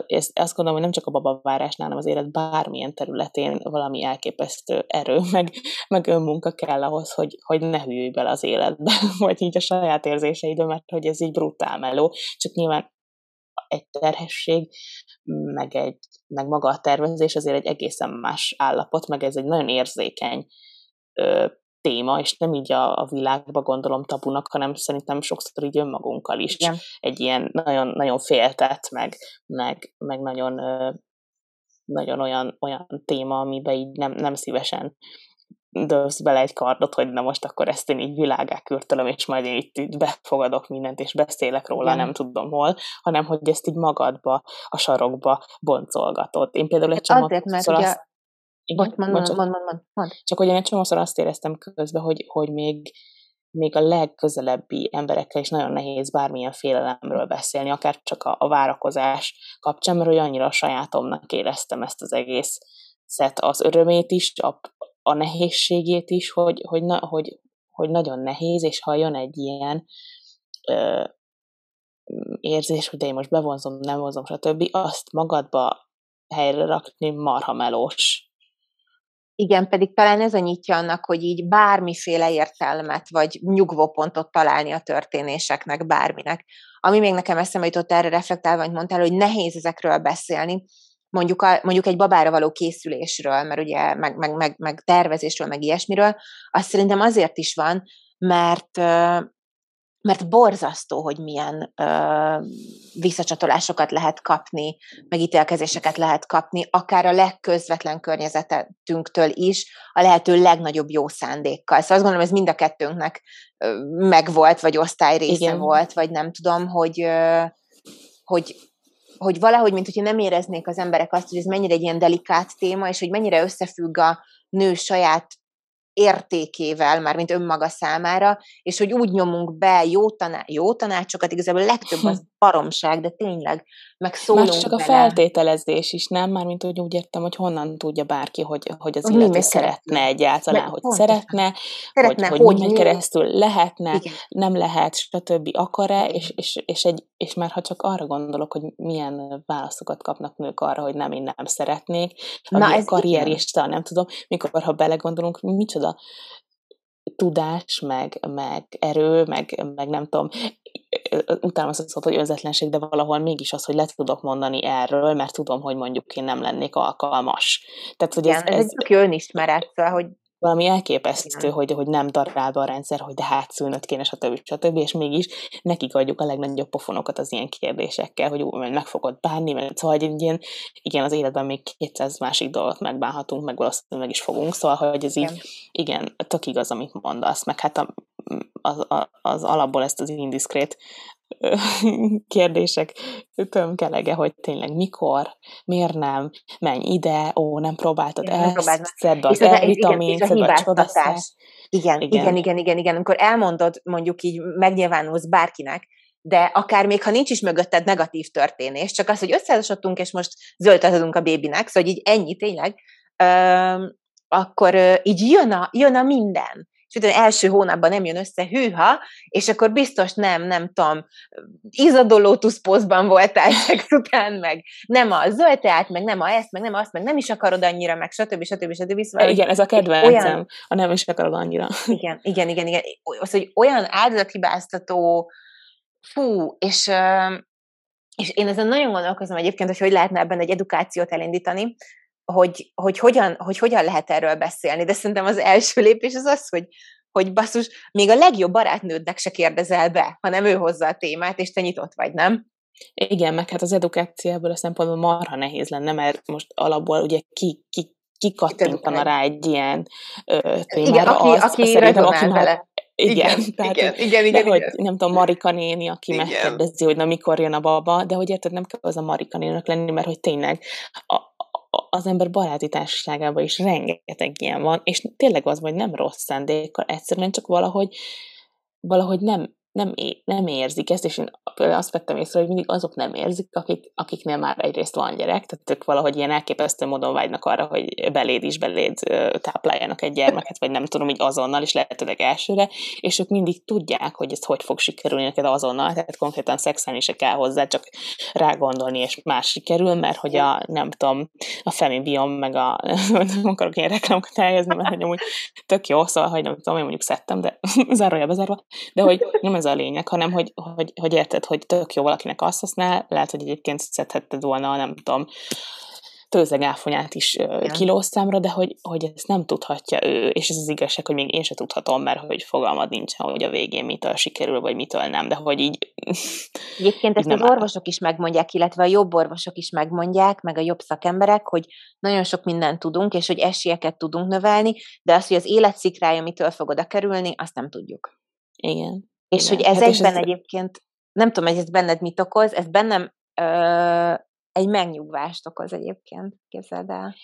ezt, azt gondolom, hogy nem csak a babavárásnál, hanem az élet bármilyen területén valami elképesztő erő, meg, meg önmunka kell ahhoz, hogy, hogy ne hűlj bele az életbe, vagy így a saját érzéseidbe, mert hogy ez így brutál meló. Csak nyilván egy terhesség, meg, egy, meg maga a tervezés azért egy egészen más állapot, meg ez egy nagyon érzékeny ö, téma, és nem így a, a világba gondolom tabunak, hanem szerintem sokszor így önmagunkkal is Igen. egy ilyen nagyon, nagyon féltett, meg, meg, meg nagyon, ö, nagyon olyan, olyan téma, amiben így nem, nem szívesen dőlsz bele egy kardot, hogy na most akkor ezt én így világá kürtölöm, és majd én itt, itt befogadok mindent, és beszélek róla, Igen. nem tudom hol, hanem hogy ezt így magadba, a sarokba boncolgatod. Én például egy csomó Azért, mert ugye... azt... Igen, mond, mond, mond, mond, mond, mond. Csak hogy én egy csomószor azt éreztem közben, hogy, hogy még még a legközelebbi emberekkel is nagyon nehéz bármilyen félelemről beszélni, akár csak a, a várakozás kapcsán, mert hogy annyira sajátomnak éreztem ezt az egész szet, az örömét is, a, a nehézségét is, hogy, hogy, na, hogy, hogy nagyon nehéz, és ha jön egy ilyen ö, érzés, hogy de én most bevonzom, nem vonzom, stb., azt magadba helyre rakni marha melós. Igen, pedig talán ez a nyitja annak, hogy így bármiféle értelmet, vagy nyugvópontot találni a történéseknek, bárminek. Ami még nekem eszembe jutott erre reflektálva, hogy mondtál, hogy nehéz ezekről beszélni, mondjuk, a, mondjuk egy babára való készülésről, mert ugye meg, meg, meg, meg tervezésről, meg ilyesmiről, azt szerintem azért is van, mert mert borzasztó, hogy milyen ö, visszacsatolásokat lehet kapni, megítélkezéseket lehet kapni, akár a legközvetlen környezetünktől is, a lehető legnagyobb jó szándékkal. Szóval azt gondolom, ez mind a kettőnknek megvolt, vagy osztály része Igen. volt, vagy nem tudom, hogy, ö, hogy, hogy valahogy, mint hogyha nem éreznék az emberek azt, hogy ez mennyire egy ilyen delikát téma, és hogy mennyire összefügg a nő saját értékével, már mint önmaga számára, és hogy úgy nyomunk be jó, taná- jó tanácsokat, igazából a legtöbb az baromság, de tényleg, meg szólunk Más csak a feltételezés is, nem? Mármint hogy úgy értem, hogy honnan tudja bárki, hogy, hogy az illető szeretne egyáltalán, Meg hogy pontosan. szeretne, szeretne, hogy, hogy, hogy keresztül lehetne, Igen. nem lehet, stb. akar-e, és, és, és, egy, és már ha csak arra gondolok, hogy milyen válaszokat kapnak nők arra, hogy nem, én nem szeretnék, Na, ez karrierista, nem tudom, mikor, ha belegondolunk, micsoda tudás, meg, meg erő, meg, meg nem tudom, utána azt szólt, hogy önzetlenség, de valahol mégis az, hogy le tudok mondani erről, mert tudom, hogy mondjuk én nem lennék alkalmas. Tehát, hogy Igen, ez, ez, ez önismeret, szóval, hogy valami elképesztő, hogy, hogy nem darál be a rendszer, hogy de hát szülnöt kéne, stb. stb. És mégis nekik adjuk a legnagyobb pofonokat az ilyen kérdésekkel, hogy úgy, meg fogod bánni, mert szóval egy ilyen, igen, az életben még 200 másik dolgot megbánhatunk, meg valószínűleg meg is fogunk, szóval, hogy ez így, igen, tök igaz, amit mondasz, meg hát a, az, az, az alapból ezt az indiszkrét kérdések tömkelege, hogy tényleg mikor, miért nem, menj ide, ó, nem próbáltad nem ezt, próbáltad. szedd az E-vitamint, szedd a csodaszert. Igen, igen, igen, igen, igen, igen. Amikor elmondod, mondjuk így megnyilvánulsz bárkinek, de akár még ha nincs is mögötted negatív történés, csak az, hogy összehasonlítunk, és most zöldet adunk a bébinek, szóval így ennyi tényleg, öm, akkor ö, így jön a, jön a minden utána első hónapban nem jön össze, hűha, és akkor biztos nem, nem tudom, izadoló tuszpózban voltál szex után, meg nem a zöld teát, meg nem a ezt, meg nem azt, meg nem is akarod annyira, meg stb. stb. stb. Szóval, igen, ez a kedvencem, olyan... a nem is akarod annyira. Igen, igen, igen, igen. Az, hogy olyan áldozathibáztató, fú, és és én ezen nagyon gondolkozom egyébként, hogy hogy lehetne ebben egy edukációt elindítani, hogy, hogy, hogyan, hogy hogyan lehet erről beszélni. De szerintem az első lépés az az, hogy, hogy basszus, még a legjobb barátnődnek se kérdezel be, hanem ő hozza a témát, és te nyitott vagy, nem? Igen, meg hát az edukációból a szempontból marha nehéz lenne, mert most alapból ugye ki, ki, ki kattintana rá egy ilyen ö, témára. Igen, aki, azt, aki szerintem, aki már, vele. Igen, igen, tehát, igen, igen, igen, de hogy nem tudom, Marika néni, aki igen. megkérdezi, hogy na mikor jön a baba, de hogy érted, nem kell az a Marika néninek lenni, mert hogy tényleg a, az ember baráti társaságában is rengeteg ilyen van, és tényleg az, hogy nem rossz szándékkal, egyszerűen csak valahogy, valahogy nem, nem, é, nem érzik ezt, és én azt vettem észre, hogy mindig azok nem érzik, akik, akiknél már egyrészt van gyerek, tehát ők valahogy ilyen elképesztő módon vágynak arra, hogy beléd is beléd tápláljanak egy gyermeket, vagy nem tudom, így azonnal is lehetőleg elsőre, és ők mindig tudják, hogy ez hogy fog sikerülni neked azonnal, tehát konkrétan szexelni se kell hozzá, csak rágondolni, és más sikerül, mert hogy a, nem tudom, a femibiom, meg a, nem akarok ilyen reklámokat elhelyezni, mert hogy amúgy tök jó, szóval, hogy nem tudom, én mondjuk szedtem, de zárója bezárva, de hogy nem ez a lényeg, hanem hogy, hogy, hogy érted, hogy tök jó valakinek azt használ, lehet, hogy egyébként szedhetted volna, nem tudom, tőzegáfonyát is ja. kilószámra, de hogy, hogy ezt nem tudhatja ő, és ez az igazság, hogy még én sem tudhatom, mert hogy fogalmad nincsen, hogy a végén mitől sikerül, vagy mitől nem, de hogy így... Egyébként ezt az áll. orvosok is megmondják, illetve a jobb orvosok is megmondják, meg a jobb szakemberek, hogy nagyon sok mindent tudunk, és hogy esélyeket tudunk növelni, de az, hogy az életszikrája mitől fog oda kerülni, azt nem tudjuk. Igen. És Igen. hogy ez hát egyben ez... egyébként, nem tudom, hogy ez benned mit okoz, ez bennem ö, egy megnyugvást okoz egyébként, képzeld el.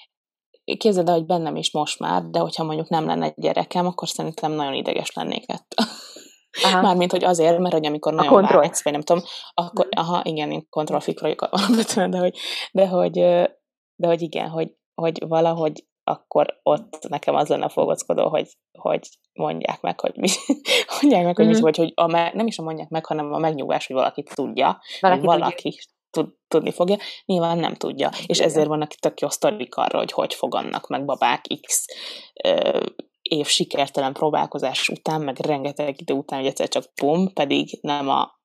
Képzeld el, hogy bennem is most már, de hogyha mondjuk nem lenne egy gyerekem, akkor szerintem nagyon ideges lennék ettől. Aha. Mármint, hogy azért, mert hogy amikor nagyon kontroll. vágysz, vagy nem tudom, akkor, aha, igen, én kontrollfik vagyok alapvetően, de hogy, de hogy, de hogy igen, hogy, hogy valahogy akkor ott nekem az lenne fogockodó, hogy, hogy mondják meg, hogy mi, mondják meg, hogy mm-hmm. mi, vagy hogy a, nem is a mondják meg, hanem a megnyugvás, hogy valaki tudja, valaki, valaki tud, tudni fogja, nyilván nem tudja. Igen. És ezért vannak tök jó sztorik arra, hogy hogy fogannak meg babák X ö, év sikertelen próbálkozás után, meg rengeteg idő után, hogy egyszer csak bum, pedig nem a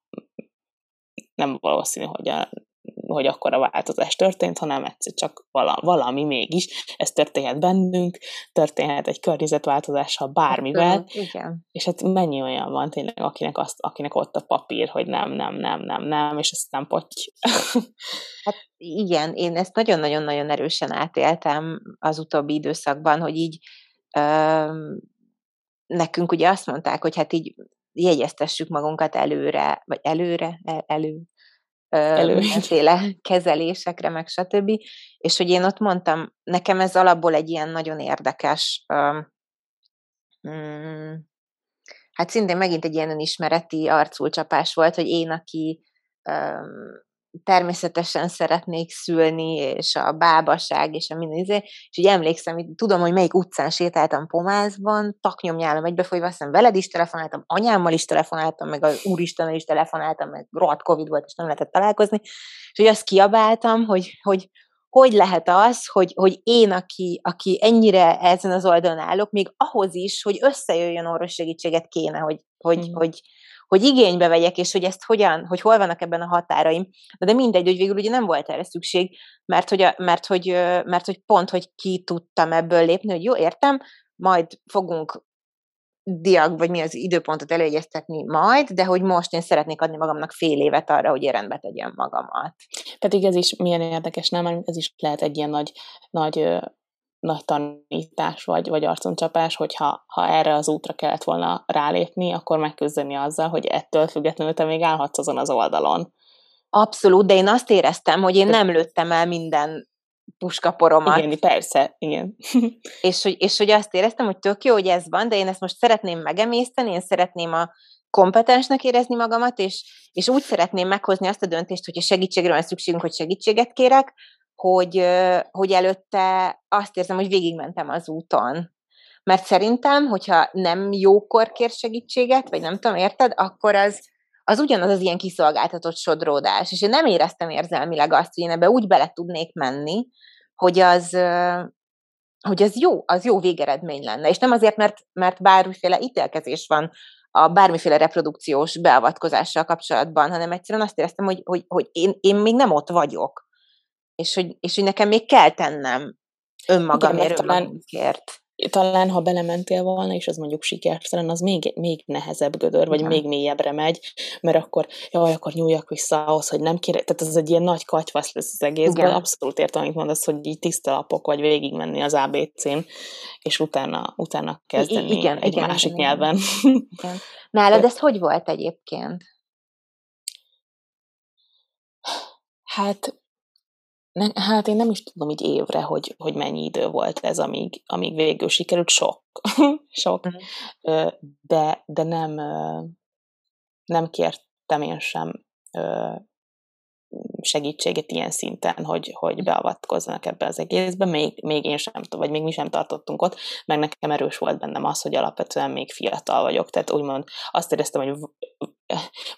nem valószínű, hogy a hogy akkor a változás történt, hanem egyszer csak valami mégis. Ez történhet bennünk, történhet egy környezetváltozással, bármivel. Igen. És hát mennyi olyan van tényleg, akinek, azt, akinek ott a papír, hogy nem, nem, nem, nem, nem, és aztán potty. Hát igen, én ezt nagyon-nagyon-nagyon erősen átéltem az utóbbi időszakban, hogy így öm, nekünk ugye azt mondták, hogy hát így jegyeztessük magunkat előre, vagy előre, el, elő, mindenféle kezelésekre, meg stb. És hogy én ott mondtam, nekem ez alapból egy ilyen nagyon érdekes, um, hát szintén megint egy ilyen önismereti arculcsapás volt, hogy én, aki um, természetesen szeretnék szülni, és a bábaság, és a minden izé, és így emlékszem, így tudom, hogy melyik utcán sétáltam Pomázban, taknyomnyálom egybefolyva, aztán veled is telefonáltam, anyámmal is telefonáltam, meg az úristennel is telefonáltam, meg rohadt Covid volt, és nem lehetett találkozni, és hogy azt kiabáltam, hogy, hogy, hogy lehet az, hogy, hogy én, aki, aki ennyire ezen az oldalon állok, még ahhoz is, hogy összejöjjön orvos segítséget kéne, hogy, hogy, mm. hogy, hogy igénybe vegyek, és hogy ezt hogyan, hogy hol vannak ebben a határaim. De mindegy, hogy végül ugye nem volt erre szükség, mert hogy, a, mert hogy, mert hogy pont, hogy ki tudtam ebből lépni, hogy jó, értem, majd fogunk diag, vagy mi az időpontot előegyeztetni majd, de hogy most én szeretnék adni magamnak fél évet arra, hogy én rendbe tegyem magamat. Pedig ez is milyen érdekes, nem? Ez is lehet egy ilyen nagy, nagy nagy tanítás vagy, vagy arconcsapás, hogyha ha erre az útra kellett volna rálépni, akkor megküzdeni azzal, hogy ettől függetlenül te még állhatsz azon az oldalon. Abszolút, de én azt éreztem, hogy én nem lőttem el minden puskaporomat. Igen, persze, igen. és, hogy, és hogy azt éreztem, hogy tök jó, hogy ez van, de én ezt most szeretném megemészteni, én szeretném a kompetensnek érezni magamat, és, és úgy szeretném meghozni azt a döntést, hogyha segítségre van szükségünk, hogy segítséget kérek, hogy, hogy előtte azt érzem, hogy végigmentem az úton. Mert szerintem, hogyha nem jókor kér segítséget, vagy nem tudom, érted, akkor az, az ugyanaz az ilyen kiszolgáltatott sodródás. És én nem éreztem érzelmileg azt, hogy én ebbe úgy bele tudnék menni, hogy az, hogy az jó, az jó végeredmény lenne. És nem azért, mert, mert bármiféle ítélkezés van a bármiféle reprodukciós beavatkozással kapcsolatban, hanem egyszerűen azt éreztem, hogy, hogy, hogy én, én még nem ott vagyok és hogy, és hogy nekem még kell tennem önmagamért, önmagamért. Talán, ha belementél volna, és az mondjuk sikertelen, az még, még nehezebb gödör, vagy Igen. még mélyebbre megy, mert akkor, jaj, akkor nyúljak vissza ahhoz, hogy nem kérek, tehát ez egy ilyen nagy katyvasz lesz az egészben, abszolút értem, amit mondasz, hogy így tiszta lapok, vagy végigmenni az ABC-n, és utána, utána kezdeni I- igen, egy igen, másik igen, nyelven. Igen. Nálad ez hogy volt egyébként? Hát ne, hát én nem is tudom így évre, hogy, hogy mennyi idő volt ez, amíg, amíg végül sikerült. Sok. Sok. Mm. De, de nem, nem kértem én sem segítséget ilyen szinten, hogy, hogy beavatkozzanak ebbe az egészbe, még, még én sem, vagy még mi sem tartottunk ott, meg nekem erős volt bennem az, hogy alapvetően még fiatal vagyok, tehát úgymond azt éreztem, hogy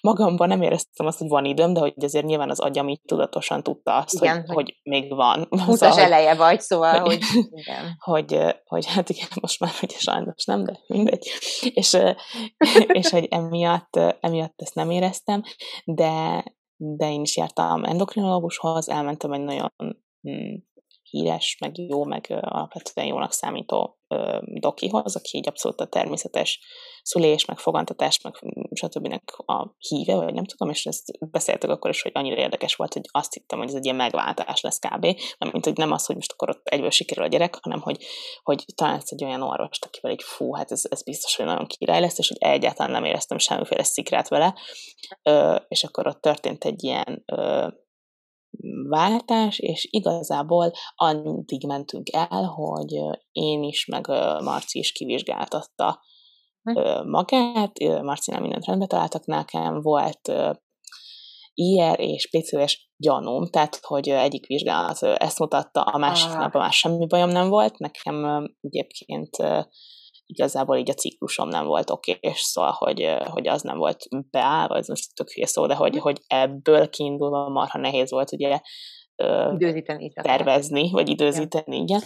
magamban nem éreztem azt, hogy van időm, de hogy azért nyilván az agyam így tudatosan tudta azt, igen, hogy, hogy, hogy még van. Húszas szóval, eleje vagy, szóval, hogy, hogy igen. Hogy, hogy hát igen, most már ugye sajnos nem, de mindegy. És, és hogy emiatt, emiatt ezt nem éreztem, de, de én is jártam endokrinológushoz, elmentem egy nagyon hm, híres, meg jó, meg alapvetően jónak számító dokihoz, aki így abszolút a természetes szülés, meg fogantatás, meg stb. a híve, vagy nem tudom, és ezt beszéltük akkor is, hogy annyira érdekes volt, hogy azt hittem, hogy ez egy ilyen megváltás lesz kb. Nem, mint hogy nem az, hogy most akkor ott egyből sikerül a gyerek, hanem hogy, hogy találsz egy olyan orvost, akivel egy fú, hát ez, ez biztos, hogy nagyon király lesz, és hogy egyáltalán nem éreztem semmiféle szikrát vele, ö, és akkor ott történt egy ilyen ö, váltás, és igazából addig mentünk el, hogy én is, meg Marci is kivizsgáltatta hm. magát, Marcinál mindent rendbe találtak nekem, volt IR és PCOS gyanúm, tehát hogy egyik vizsgálat ezt mutatta, a másik ah. napban már semmi bajom nem volt, nekem egyébként igazából így a ciklusom nem volt oké, és szóval, hogy, hogy az nem volt beállva, ez most tök hülye szó, de hogy, hm. hogy ebből kiindulva marha nehéz volt ugye időzíteni tervezni, vagy időzíteni, igen.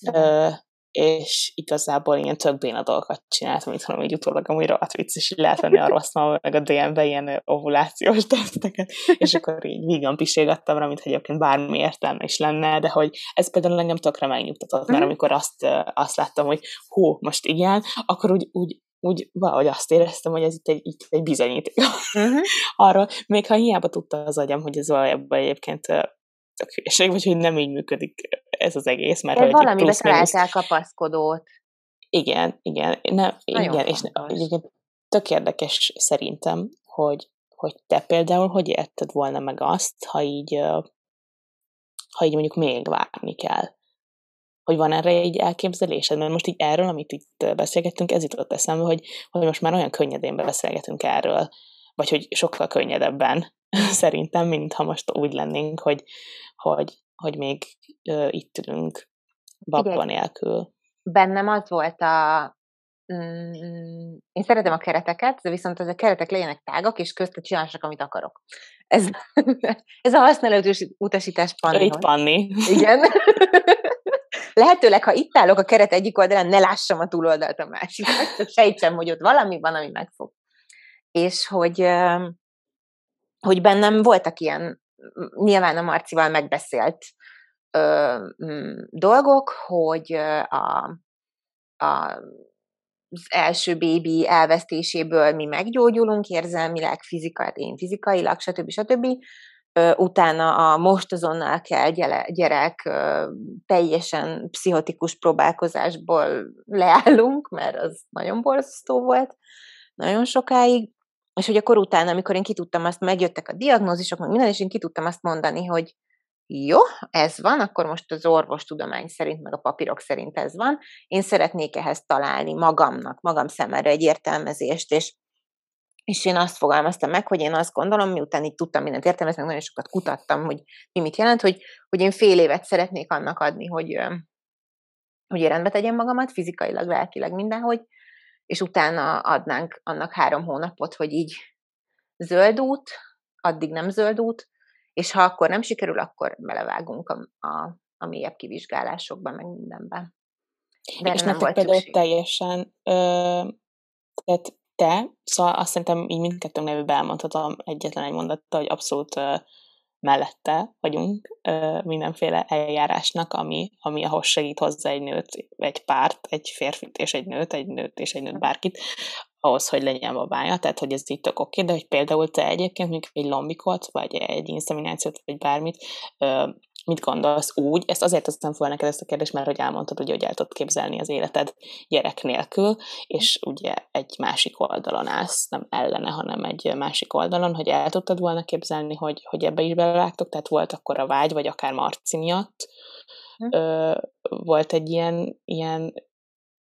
igen és igazából ilyen tök béna dolgokat csináltam, mint hanem így utólag amúgy rohadt vicc, és így lehet venni a rossz meg a DM-be ilyen ovulációs teszteket, és akkor így vígan piségattam rá, mint egyébként bármi értelme is lenne, de hogy ez például engem tökre megnyugtatott, mert mhm. amikor azt, azt láttam, hogy hú, most igen, akkor úgy, úgy úgy valahogy azt éreztem, hogy ez itt egy, itt egy bizonyíték uh-huh. arról, még ha hiába tudta az agyam, hogy ez valójában egyébként tök hülyeség, vagy hogy nem így működik ez az egész. Mert hogy valamibe találtál kapaszkodót. Igen, igen, nem, igen, és egyébként tök érdekes szerintem, hogy, hogy te például hogy érted volna meg azt, ha így, ha így mondjuk még várni kell. Hogy van erre egy elképzelésed? Mert most így erről, amit itt beszélgettünk, ez jutott eszembe, hogy, hogy most már olyan könnyedén beszélgetünk erről, vagy hogy sokkal könnyedebben szerintem, mint ha most úgy lennénk, hogy, hogy, hogy még ö, itt ülünk babba nélkül. Bennem az volt a... Mm, én szeretem a kereteket, de viszont az a keretek legyenek tágak, és köztet csinálsak, amit akarok. Ez, ez a használati utasítás Panni. Itt Panni. Igen. Lehetőleg, ha itt állok a keret egyik oldalán, ne lássam a túloldalt a másiknak, csak sejtsem, hogy ott valami van, ami megfog. És hogy, hogy bennem voltak ilyen nyilván a Marcival megbeszélt ö, m, dolgok, hogy a, a, az első bébi elvesztéséből mi meggyógyulunk érzelmileg, fizikailag, én fizikailag, stb. stb. Utána a most azonnal kell gyerek teljesen pszichotikus próbálkozásból leállunk, mert az nagyon borzasztó volt nagyon sokáig, és hogy akkor utána, amikor én ki tudtam azt, megjöttek a diagnózisok, meg minden, és én ki azt mondani, hogy jó, ez van, akkor most az orvostudomány szerint, meg a papírok szerint ez van. Én szeretnék ehhez találni magamnak, magam szemére egy értelmezést, és, és én azt fogalmaztam meg, hogy én azt gondolom, miután így tudtam mindent értelmezni, nagyon sokat kutattam, hogy mi mit jelent, hogy, hogy én fél évet szeretnék annak adni, hogy, hogy én rendbe tegyem magamat, fizikailag, lelkileg mindenhogy, és utána adnánk annak három hónapot, hogy így zöld út, addig nem zöld út, és ha akkor nem sikerül, akkor belevágunk a, a, a mélyebb kivizsgálásokba, meg mindenben. De és nem volt például szükség. teljesen, ö, tehát te, szóval azt szerintem így mindkettőnk nevében elmondhatom egyetlen egy mondattal, hogy abszolút ö, mellette vagyunk ö, mindenféle eljárásnak, ami, ami ahhoz segít hozzá egy nőt, egy párt, egy férfit és egy nőt, egy nőt és egy nőt bárkit, ahhoz, hogy legyen babája, tehát hogy ez így tök oké, de hogy például te egyébként mondjuk egy lombikot, vagy egy inszeminációt, vagy bármit, ö, mit gondolsz úgy, ezt azért teszem fel neked ezt a kérdést, mert hogy elmondtad, ugye, hogy el tudod képzelni az életed gyerek nélkül, és ugye egy másik oldalon állsz, nem ellene, hanem egy másik oldalon, hogy el tudtad volna képzelni, hogy, hogy ebbe is belevágtok, tehát volt akkor a vágy, vagy akár Marci miatt, hm. ö, volt egy ilyen, ilyen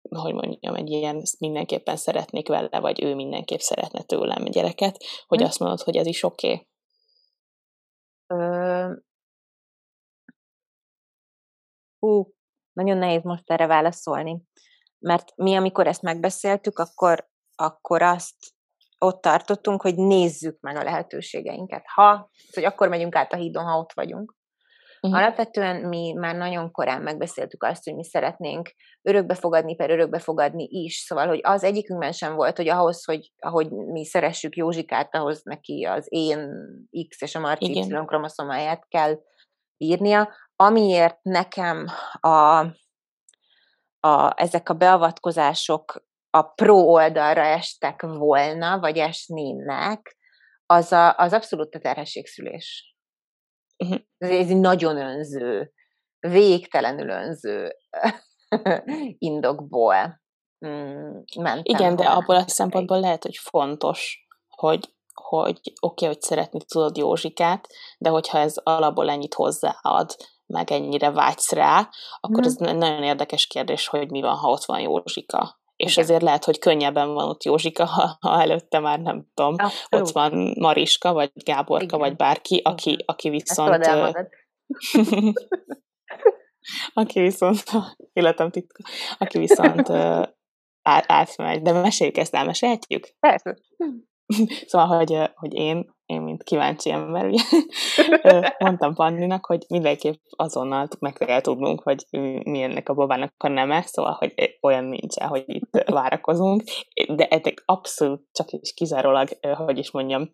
hogy mondjam, egy ilyen, mindenképpen szeretnék vele, vagy ő mindenképp szeretne tőlem gyereket, hogy hm. azt mondod, hogy ez is oké? Okay? Hú, nagyon nehéz most erre válaszolni. Mert mi, amikor ezt megbeszéltük, akkor, akkor azt ott tartottunk, hogy nézzük meg a lehetőségeinket. Ha, hogy akkor megyünk át a hídon, ha ott vagyunk. Uh-huh. Alapvetően mi már nagyon korán megbeszéltük azt, hogy mi szeretnénk örökbefogadni, per örökbefogadni is. Szóval, hogy az egyikünkben sem volt, hogy ahhoz, hogy ahogy mi szeressük Józsikát, ahhoz neki az én X és a Marci Y kromoszomáját kell írnia, amiért nekem a, a, ezek a beavatkozások a pro oldalra estek volna, vagy esnének, az, a, az abszolút a terhességszülés. Uh-huh. Ez egy nagyon önző, végtelenül önző indokból mm, mentem. Igen, de abból a szempontból lehet, hogy fontos, hogy hogy oké, okay, hogy szeretni tudod Józsikát, de hogyha ez alapból ennyit hozzáad, meg ennyire vágysz rá, akkor mm. ez nagyon érdekes kérdés, hogy mi van, ha ott van Józsika, és Igen. ezért lehet, hogy könnyebben van ott Józsika, ha, ha előtte már nem tudom, Abszolút. ott van Mariska, vagy Gáborka, Igen. vagy bárki, aki, aki viszont... aki viszont, életem titka, aki viszont átmegy. De meséljük ezt, elmesélhetjük? Persze. Szóval, hogy, hogy én, én, mint kíváncsi ember, ugye, mondtam Panninak, hogy mindenképp azonnal meg kell tudnunk, hogy mi ennek a babának a neme, szóval, hogy olyan nincs hogy itt várakozunk, de eddig abszolút csak is kizárólag, hogy is mondjam,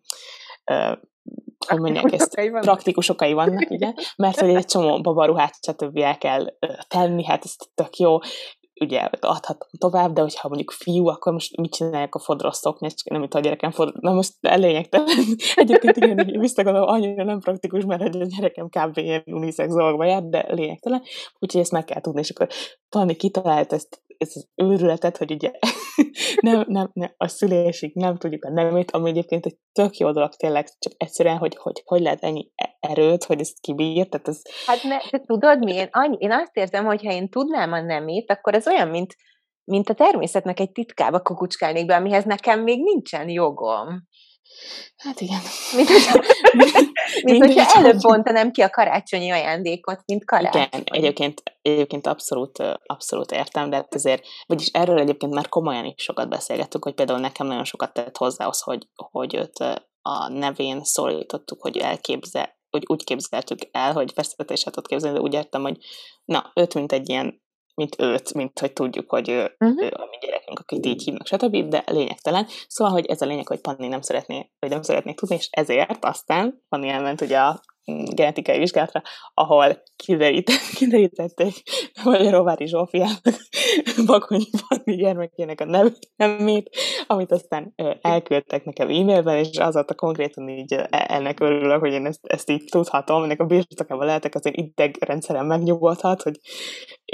hogy mondják ezt, praktikus okai vannak, ugye, mert hogy egy csomó babaruhát, stb. el kell tenni, hát ez tök jó, ugye adhatom tovább, de hogyha mondjuk fiú, akkor most mit csinálják a fodrosztok, nem tudom, a gyerekem fodr... Na most lényegtelen. Egyébként igen, visszagondolom, annyira nem praktikus, mert a gyerekem kb. ilyen unisex dolgokba jár, de lényegtelen. Úgyhogy ezt meg kell tudni, és akkor Panni kitalált ezt, ezt az őrületet, hogy ugye nem, nem, nem, a szülésig nem tudjuk a nemét, ami egyébként egy tök jó dolog tényleg, csak egyszerűen, hogy hogy, hogy lehet ennyi erőt, hogy ezt kibír, tehát ez... Hát ne, te tudod mi, én, annyi, én azt érzem, hogy ha én tudnám a nemét, akkor ez olyan, mint, mint a természetnek egy titkába kukucskálnék be, amihez nekem még nincsen jogom. Hát igen. Mint, mint hogyha előbb bontanám ki a karácsonyi ajándékot, mint karácsony. Igen, egyébként, egyébként abszolút, abszolút értem, de hát azért, vagyis erről egyébként már komolyan is sokat beszélgettünk, hogy például nekem nagyon sokat tett hozzá az, hogy, hogy őt a nevén szólítottuk, hogy elképzel, hogy úgy képzeltük el, hogy fesztetéset ott képzelni, de úgy értem, hogy na, őt mint egy ilyen mint őt, mint hogy tudjuk, hogy ő, uh-huh. ő a mi gyerekünk, akit így hívnak, stb., de lényegtelen. Szóval, hogy ez a lényeg, hogy Panni nem szeretné, vagy nem szeretné tudni, és ezért aztán Panni elment ugye a genetikai vizsgálatra, ahol kiderített, kiderítették Magyaróvári Zsófiának Bakonyi Panni gyermekének a nevét, amit aztán elküldtek nekem e-mailben, és az a konkrétan így ennek örülök, hogy én ezt, ezt így tudhatom, ennek a birtokában lehetek, az én idegrendszerem megnyugodhat, hogy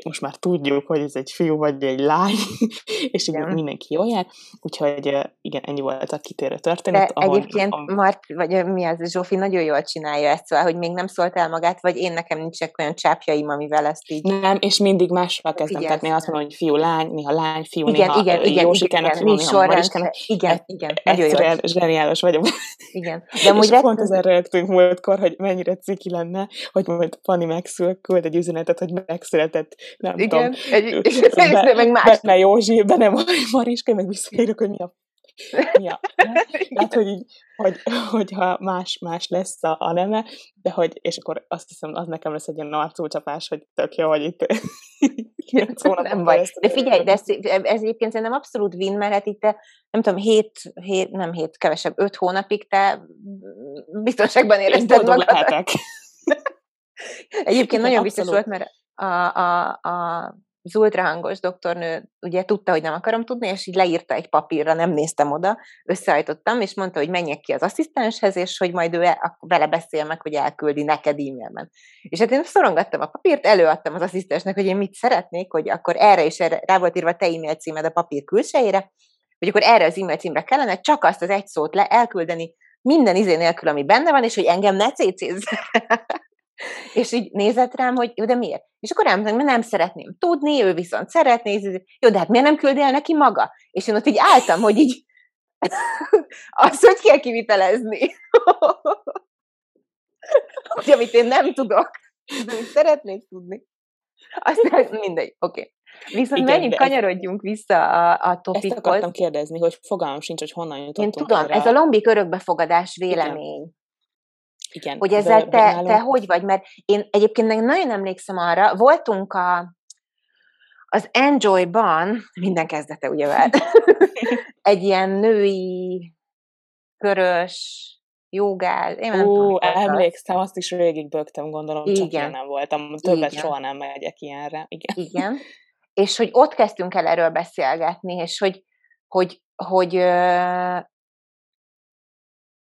most már tudjuk, hogy ez egy fiú vagy egy lány, és igen. mindenki jól jár, úgyhogy igen, ennyi volt a kitérő történet. De ahol, egyébként a... Mart, vagy mi az, Zsófi nagyon jól csinálja ezt, szóval, hogy még nem szólt el magát, vagy én nekem nincsenek olyan csápjaim, amivel ezt így... Nem, és mindig mással kezdem, igen. tehát néha azt mondom, hogy fiú, lány, néha lány, fiú, igen, néha igen, igen, igen, néha Mariskának. Igen, igen, nagyon jó. zseniális vagyok. Igen. De és pont ezen rögtünk múltkor, hogy mennyire ciki lenne, hogy majd Fanni megszül, küld egy üzenetet, hogy megszületett, nem igen, tudom, egy, és be, meg más. Betne Józsi, be nem Mariska, meg visszaírok, hogy mi a ja. Hát, hogy, így, hogy, hogyha más, más lesz a, a neme, de hogy, és akkor azt hiszem, az nekem lesz egy ilyen arcúcsapás, hogy tök jó, hogy itt nem baj. De figyelj, de ez, ez egyébként szerintem abszolút win, mert hát itt te, nem tudom, hét, hét, nem hét, kevesebb, öt hónapig te biztonságban érezted magad. lehetek. Egyébként nagyon biztos volt, mert a, a, a az ultrahangos doktornő ugye tudta, hogy nem akarom tudni, és így leírta egy papírra, nem néztem oda, összeállítottam, és mondta, hogy menjek ki az asszisztenshez, és hogy majd ő el, vele beszél meg, hogy elküldi neked e-mailben. És hát én szorongattam a papírt, előadtam az asszisztensnek, hogy én mit szeretnék, hogy akkor erre is erre, rá volt írva te e-mail címed a papír külsejére, hogy akkor erre az e-mail címre kellene csak azt az egy szót le elküldeni, minden izé nélkül, ami benne van, és hogy engem ne cécézz. És így nézett rám, hogy jó, de miért? És akkor elmondtam, mert nem szeretném tudni, ő viszont szeretné, jó, de hát miért nem küldi el neki maga? És én ott így álltam, hogy így azt, hogy kell kivitelezni. hogy amit én nem tudok, de én szeretnék tudni. Aztán mindegy, oké. Okay. Viszont Igen, menjünk, kanyarodjunk vissza a, a topikhoz. Ezt akartam kérdezni, hogy fogalmam sincs, hogy honnan jutottunk Én tudom, erre. ez a lombik örökbefogadás vélemény. Igen. Igen. Hogy ezzel te, te hogy vagy? Mert én egyébként nagyon emlékszem arra, voltunk a, az Enjoy-ban, minden kezdete ugye vele, egy ilyen női, körös, jogál. Én nem Ó, tudom, emlékszem, azt is végig bögtem, gondolom, Igen. csak én nem voltam. Többet Igen. soha nem megyek ilyenre. Igen. Igen. És hogy ott kezdtünk el erről beszélgetni, és hogy, hogy, hogy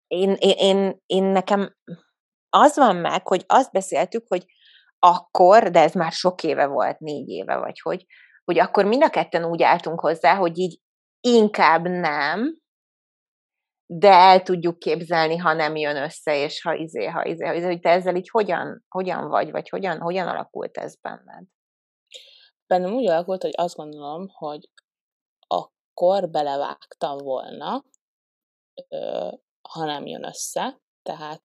én, én, én, én nekem az van meg, hogy azt beszéltük, hogy akkor, de ez már sok éve volt, négy éve vagy hogy, hogy akkor mind a ketten úgy álltunk hozzá, hogy így inkább nem, de el tudjuk képzelni, ha nem jön össze, és ha izé, ha izé, ha izé, hogy te ezzel így hogyan, hogyan vagy, vagy hogyan, hogyan alakult ez benned? Bennem úgy alakult, hogy azt gondolom, hogy akkor belevágtam volna, ha nem jön össze, tehát,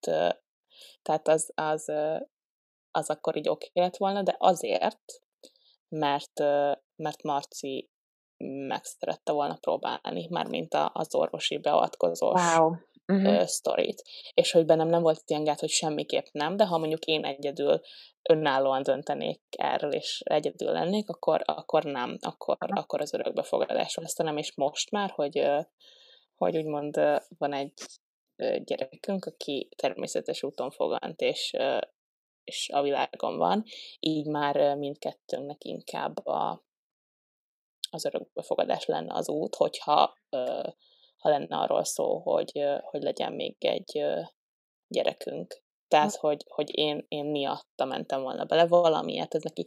tehát az, az, az akkor így oké lett volna, de azért, mert, mert Marci meg szerette volna próbálni, mármint az orvosi beavatkozós wow. uh-huh. sztorit. És hogy bennem nem volt ilyen gát, hogy semmiképp nem, de ha mondjuk én egyedül önállóan döntenék erről, és egyedül lennék, akkor, akkor nem, akkor, uh-huh. akkor az örökbefogadás vesztenem, és most már, hogy, hogy úgymond van egy gyerekünk, aki természetes úton fogant, és, és a világon van, így már mindkettőnknek inkább a, az örökbefogadás lenne az út, hogyha ha lenne arról szó, hogy, hogy legyen még egy gyerekünk. Tehát, hogy, hogy én, én miatta mentem volna bele valamiért, ez neki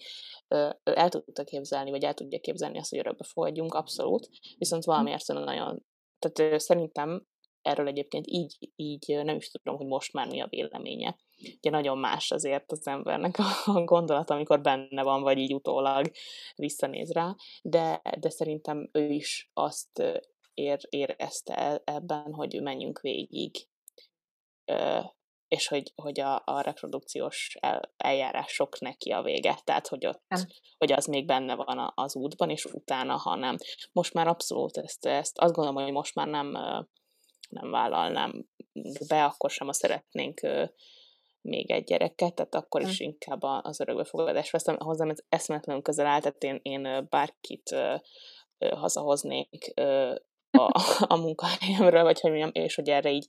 el tudta képzelni, vagy el tudja képzelni azt, hogy örökbe fogadjunk, abszolút, viszont hm. valamiért nagyon, tehát szerintem erről egyébként így, így nem is tudom, hogy most már mi a véleménye. Ugye nagyon más azért az embernek a gondolat, amikor benne van, vagy így utólag visszanéz rá, de, de szerintem ő is azt ér, érezte ebben, hogy menjünk végig, és hogy, hogy a, a reprodukciós el, eljárás sok neki a vége, tehát hogy, ott, hogy az még benne van az útban, és utána, ha nem. Most már abszolút ezt, ezt azt gondolom, hogy most már nem nem vállalnám be, akkor sem, ha szeretnénk még egy gyereket, tehát akkor is hm. inkább az örökbefogadás veszem. Hozzám ez eszmetlenül közel áll, tehát én, én bárkit hazahoznék a, a munkahelyemről, vagy hogy mondjam, és hogy erre így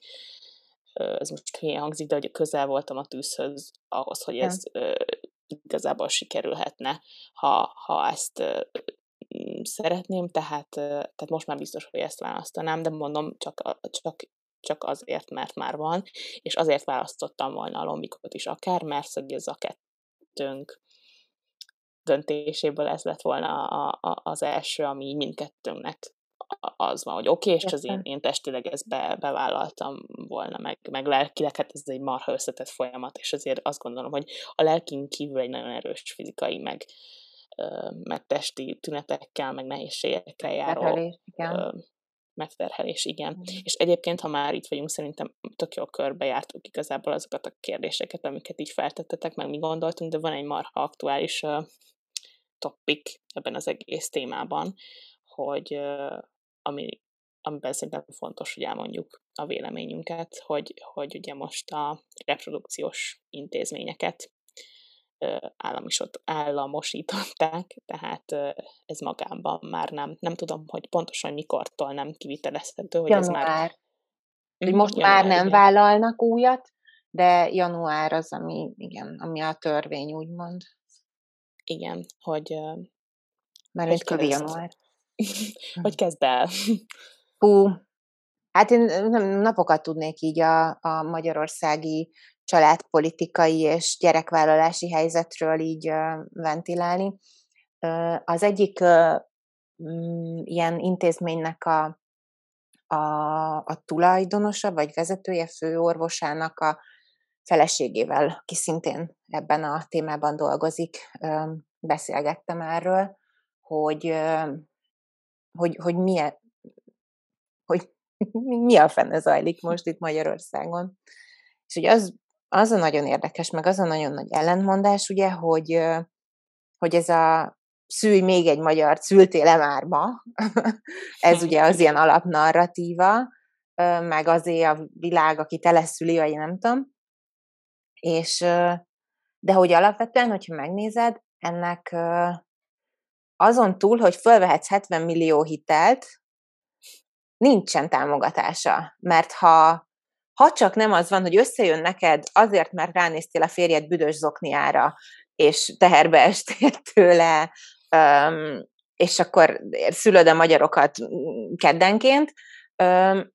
ez most hülyen hangzik, de hogy közel voltam a tűzhöz ahhoz, hogy ez igazából sikerülhetne, ha, ha ezt szeretném, tehát, tehát most már biztos, hogy ezt választanám, de mondom, csak, csak, csak azért, mert már van, és azért választottam volna a lombikot is akár, mert hogy ez a kettőnk döntéséből ez lett volna a, a, az első, ami mindkettőnknek az van, hogy oké, okay, és az én, én testileg ezt be, bevállaltam volna, meg, meg lelkileg, hát ez egy marha összetett folyamat, és azért azt gondolom, hogy a lelkin kívül egy nagyon erős fizikai, meg, meg testi tünetekkel, meg nehézségekkel járó megterhelés, igen. megterhelés, igen. Mm. És egyébként, ha már itt vagyunk, szerintem tök jól körbejártuk igazából azokat a kérdéseket, amiket így feltettetek, meg mi gondoltunk, de van egy marha aktuális topic ebben az egész témában, hogy ami, amiben szerintem fontos, hogy elmondjuk a véleményünket, hogy, hogy ugye most a reprodukciós intézményeket államosították, tehát ez magában már nem, nem tudom, hogy pontosan mikortól nem kivitelezhető, hogy január. ez már... Hogy most január, már nem igen. vállalnak újat, de január az, ami, igen, ami a törvény, úgymond. Igen, hogy... Már egy kövi január. hogy kezd el? Hú, hát én napokat tudnék így a, a magyarországi családpolitikai és gyerekvállalási helyzetről így ventilálni. Az egyik mm, ilyen intézménynek a, a, a tulajdonosa, vagy vezetője, főorvosának a feleségével, aki szintén ebben a témában dolgozik, beszélgettem erről, hogy, hogy, hogy milyen, hogy mi a fene zajlik most itt Magyarországon. És hogy az az a nagyon érdekes, meg az a nagyon nagy ellentmondás, ugye, hogy, hogy ez a szülj még egy magyar, szültél-e már ma? ez ugye az ilyen alapnarratíva, meg azért a világ, aki teleszüli, vagy nem tudom. És, de hogy alapvetően, hogyha megnézed, ennek azon túl, hogy fölvehetsz 70 millió hitelt, nincsen támogatása. Mert ha ha csak nem az van, hogy összejön neked azért, mert ránéztél a férjed büdös zokniára, és teherbe estél tőle, és akkor szülöd a magyarokat keddenként,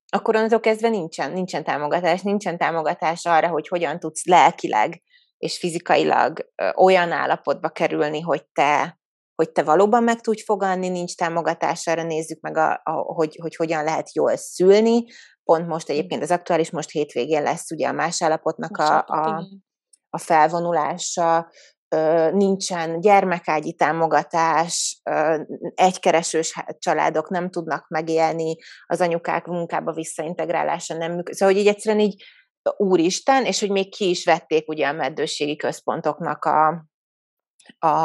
akkor onnantól kezdve nincsen, nincsen támogatás, nincsen támogatás arra, hogy hogyan tudsz lelkileg és fizikailag olyan állapotba kerülni, hogy te hogy te valóban meg tudj fogadni, nincs támogatás, arra nézzük meg, a, a, hogy, hogy hogyan lehet jól szülni, Pont most egyébként az aktuális, most hétvégén lesz ugye a más állapotnak a, a, a felvonulása, nincsen gyermekágyi támogatás, egykeresős családok nem tudnak megélni, az anyukák munkába visszaintegrálása nem működik. Szóval, hogy így egyszerűen így úristen, és hogy még ki is vették ugye a meddőségi központoknak a, a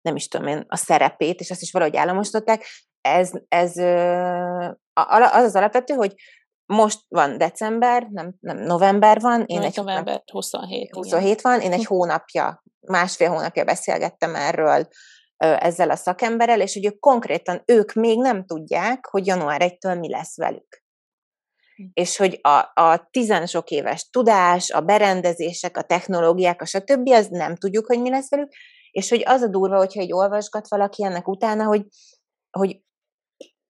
nem is tudom én, a szerepét, és azt is valahogy államosították. Ez, ez az az alapvető, hogy most van december, nem, nem november van. Én egy november hónap, 27. 27 igen. van, én egy hónapja, másfél hónapja beszélgettem erről ezzel a szakemberrel, és hogy ők konkrétan, ők még nem tudják, hogy január 1-től mi lesz velük. Hm. És hogy a, a tizen sok éves tudás, a berendezések, a technológiák, a stb., az nem tudjuk, hogy mi lesz velük, és hogy az a durva, hogyha egy olvasgat valaki ennek utána, hogy, hogy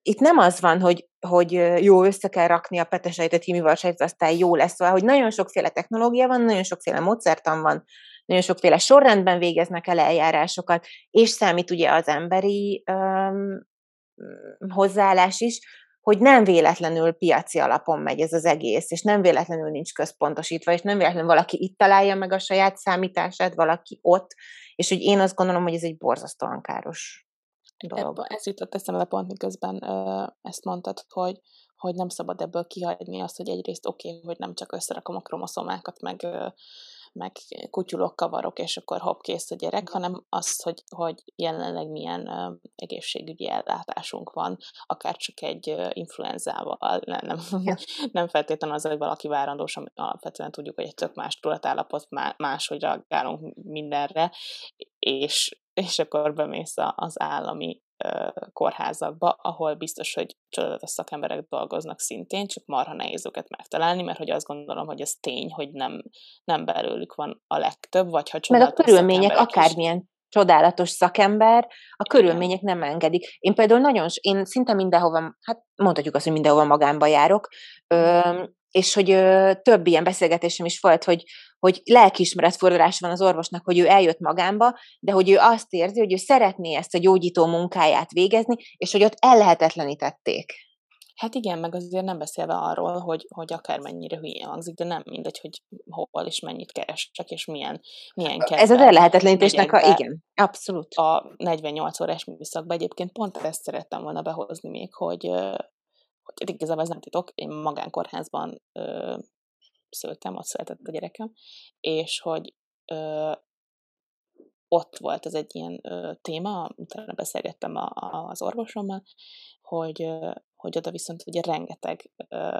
itt nem az van, hogy, hogy jó, össze kell rakni a petesejtet, himivarsejtet, aztán jó lesz, szóval, hogy nagyon sokféle technológia van, nagyon sokféle módszertan van, nagyon sokféle sorrendben végeznek el eljárásokat, és számít ugye az emberi um, hozzáállás is, hogy nem véletlenül piaci alapon megy ez az egész, és nem véletlenül nincs központosítva, és nem véletlenül valaki itt találja meg a saját számítását, valaki ott, és hogy én azt gondolom, hogy ez egy borzasztóan káros dolog. Ez jutott eszembe pont, miközben ezt mondtad, hogy, hogy nem szabad ebből kihagyni azt, hogy egyrészt oké, okay, hogy nem csak összerakom a kromoszomákat, meg meg kutyulok, kavarok, és akkor hopp, kész a gyerek, hanem az, hogy, hogy jelenleg milyen uh, egészségügyi ellátásunk van, akár csak egy uh, influenzával, nem, nem, nem feltétlenül az, hogy valaki várandós, ami alapvetően tudjuk, hogy egy tök más tudatállapot, máshogy reagálunk mindenre, és, és akkor bemész az állami kórházakba, ahol biztos, hogy csodálatos szakemberek dolgoznak szintén, csak marha nehéz őket megtalálni, mert hogy azt gondolom, hogy ez tény, hogy nem, nem belőlük van a legtöbb, vagy ha Meg a körülmények akármilyen is. csodálatos szakember, a körülmények nem engedik. Én például nagyon, én szinte mindenhova, hát mondhatjuk azt, hogy mindenhova magánba járok, és hogy ö, több ilyen beszélgetésem is volt, hogy, hogy lelkiismeretfordulás van az orvosnak, hogy ő eljött magámba, de hogy ő azt érzi, hogy ő szeretné ezt a gyógyító munkáját végezni, és hogy ott ellehetetlenítették. Hát igen, meg azért nem beszélve arról, hogy, hogy akármennyire hülyén hangzik, de nem mindegy, hogy hol és mennyit keresek, és milyen, milyen kell. Ez az ellehetetlenítésnek a, igen, abszolút. A 48 órás műszakban egyébként pont ezt szerettem volna behozni még, hogy, hogy igazából ez nem titok, én magánkórházban ö, szültem, ott született a gyerekem, és hogy ö, ott volt ez egy ilyen ö, téma, utána beszélgettem a, a, az orvosommal, hogy, ö, hogy oda viszont ugye rengeteg ö,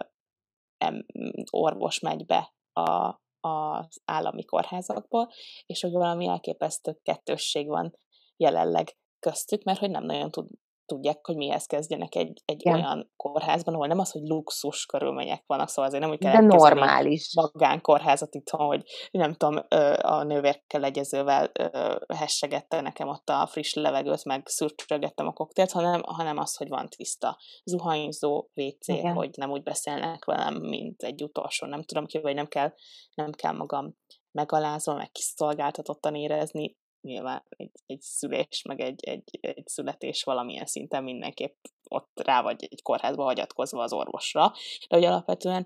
em, orvos megy be a, az állami kórházakból, és hogy valami elképesztő kettősség van jelenleg köztük, mert hogy nem nagyon tud, tudják, hogy mihez kezdjenek egy, egy yeah. olyan kórházban, ahol nem az, hogy luxus körülmények vannak, szóval azért nem úgy kell De normális. magánkórházat itthon, hogy nem tudom, a nővérkel egyezővel hessegette nekem ott a friss levegőt, meg szürcsögettem a koktélt, hanem, hanem az, hogy van tiszta zuhanyzó, WC, Igen. hogy nem úgy beszélnek velem, mint egy utolsó, nem tudom ki, vagy nem kell, nem kell magam megalázva, meg kiszolgáltatottan érezni, nyilván egy, egy szülés, meg egy, egy, egy születés valamilyen szinten mindenképp ott rá vagy egy kórházba hagyatkozva az orvosra, de hogy alapvetően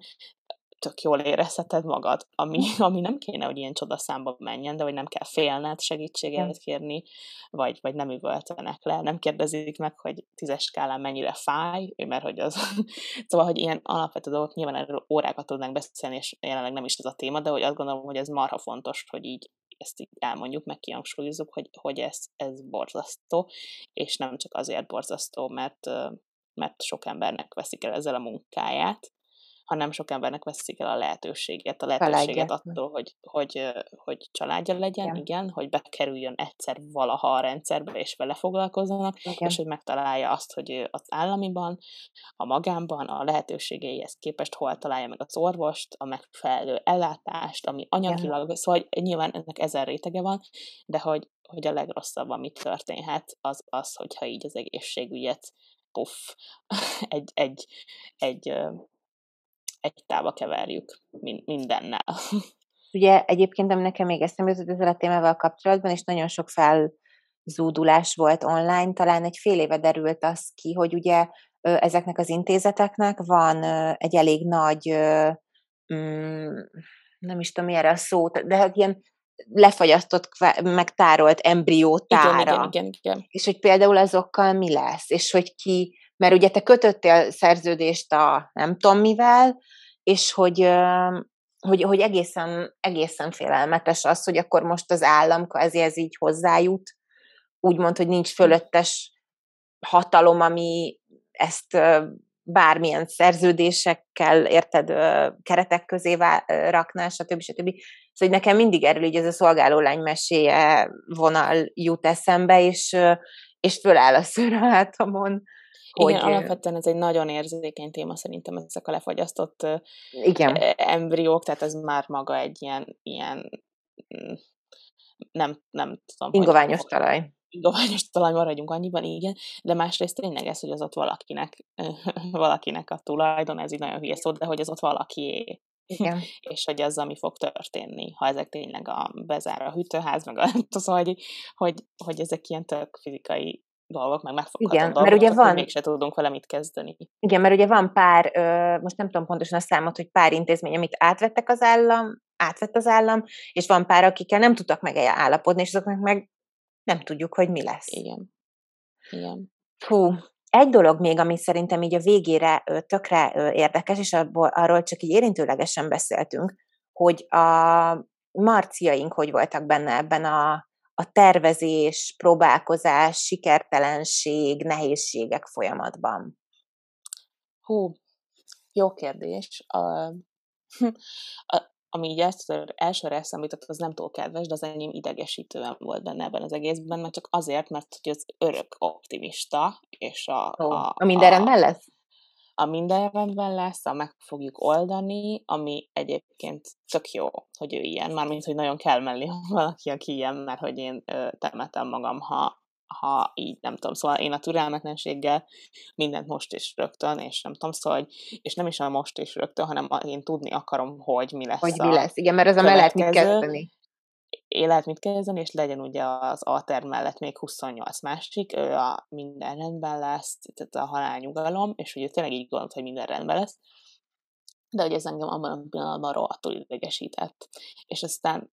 tök jól érezheted magad, ami, ami nem kéne, hogy ilyen csodaszámba menjen, de hogy nem kell félned segítséget kérni, vagy, vagy nem üvöltenek le, nem kérdezik meg, hogy tízes skálán mennyire fáj, mert hogy az, szóval, hogy ilyen alapvető dolgok, nyilván erről órákat tudnánk beszélni, és jelenleg nem is ez a téma, de hogy azt gondolom, hogy ez marha fontos, hogy így ezt így elmondjuk, meg kihangsúlyozzuk, hogy, hogy ez, ez borzasztó, és nem csak azért borzasztó, mert, mert sok embernek veszik el ezzel a munkáját, hanem sok embernek veszik el a lehetőséget, a lehetőséget Felegget. attól, hogy, hogy, hogy családja legyen, igen. igen, hogy bekerüljön egyszer valaha a rendszerbe, és vele foglalkozzanak, igen. és hogy megtalálja azt, hogy az államiban, a magánban, a lehetőségeihez képest hol találja meg az orvost, a megfelelő ellátást, ami anyagilag, igen. szóval nyilván ennek ezer rétege van, de hogy, hogy a legrosszabb, ami történhet, az az, hogyha így az egészségügyet puff, egy, egy, egy egy tába keverjük mindennel. Ugye egyébként, ami nekem még eszembe jutott ezzel a témával kapcsolatban, és nagyon sok felzúdulás volt online, talán egy fél éve derült az ki, hogy ugye ezeknek az intézeteknek van egy elég nagy, mm, nem is tudom, mi erre a szó, de hát ilyen lefagyasztott, megtárolt embriótára. Igen, igen, igen, igen. És hogy például azokkal mi lesz, és hogy ki, mert ugye te kötöttél szerződést a nem tudom mivel, és hogy, hogy, hogy egészen, egészen félelmetes az, hogy akkor most az állam ez így hozzájut, úgymond, hogy nincs fölöttes hatalom, ami ezt bármilyen szerződésekkel, érted, keretek közé rakná, stb. stb. Szóval nekem mindig erről így ez a szolgáló lány meséje vonal jut eszembe, és, és föláll a szőr a hátamon. Hogy... Igen, alapvetően ez egy nagyon érzékeny téma szerintem ezek a lefagyasztott Igen. embriók, tehát ez már maga egy ilyen, ilyen mm, nem, nem tudom. Ingoványos hogy, talaj dohányos talaj maradjunk annyiban, igen, de másrészt tényleg ez, hogy az ott valakinek, valakinek a tulajdon, ez így nagyon hülye szó, de hogy az ott valaki igen. és hogy az, ami fog történni, ha ezek tényleg a bezár a hűtőház, meg a, szóval, hogy, hogy, hogy ezek ilyen tök fizikai dolgok, meg megfogható Igen, dolgok, mert ugye van, mégse tudunk vele mit kezdeni. Igen, mert ugye van pár, most nem tudom pontosan a számot, hogy pár intézmény, amit átvettek az állam, átvett az állam, és van pár, akikkel nem tudtak meg állapodni, és azoknak meg nem tudjuk, hogy mi lesz. Igen. Igen. Fú, egy dolog még, ami szerintem így a végére tökre érdekes, és abból, arról csak így érintőlegesen beszéltünk, hogy a marciaink hogy voltak benne ebben a, a tervezés, próbálkozás, sikertelenség, nehézségek folyamatban. Hú, jó kérdés. A, a, ami így első, elsőre eszembe jutott, az nem túl kedves, de az enyém idegesítően volt benne ebben az egészben, mert csak azért, mert hogy az örök optimista, és a... Oh, a, a minden rendben lesz? A minden rendben lesz, a meg fogjuk oldani, ami egyébként tök jó, hogy ő ilyen, mármint, hogy nagyon kell mellé valaki, aki ilyen, mert hogy én ö, temetem magam, ha, ha így nem tudom, szóval én a türelmetlenséggel mindent most is rögtön, és nem tudom, szóval, hogy, és nem is a most is rögtön, hanem én tudni akarom, hogy mi lesz Hogy mi lesz, igen, mert ez a mellett mit kezdeni. Lehet mit kezdeni, és legyen ugye az alter mellett még 28 másik, ő a minden rendben lesz, tehát a halálnyugalom, és ugye tényleg így gondolt, hogy minden rendben lesz, de hogy ez engem abban a pillanatban rohadtul idegesített. És aztán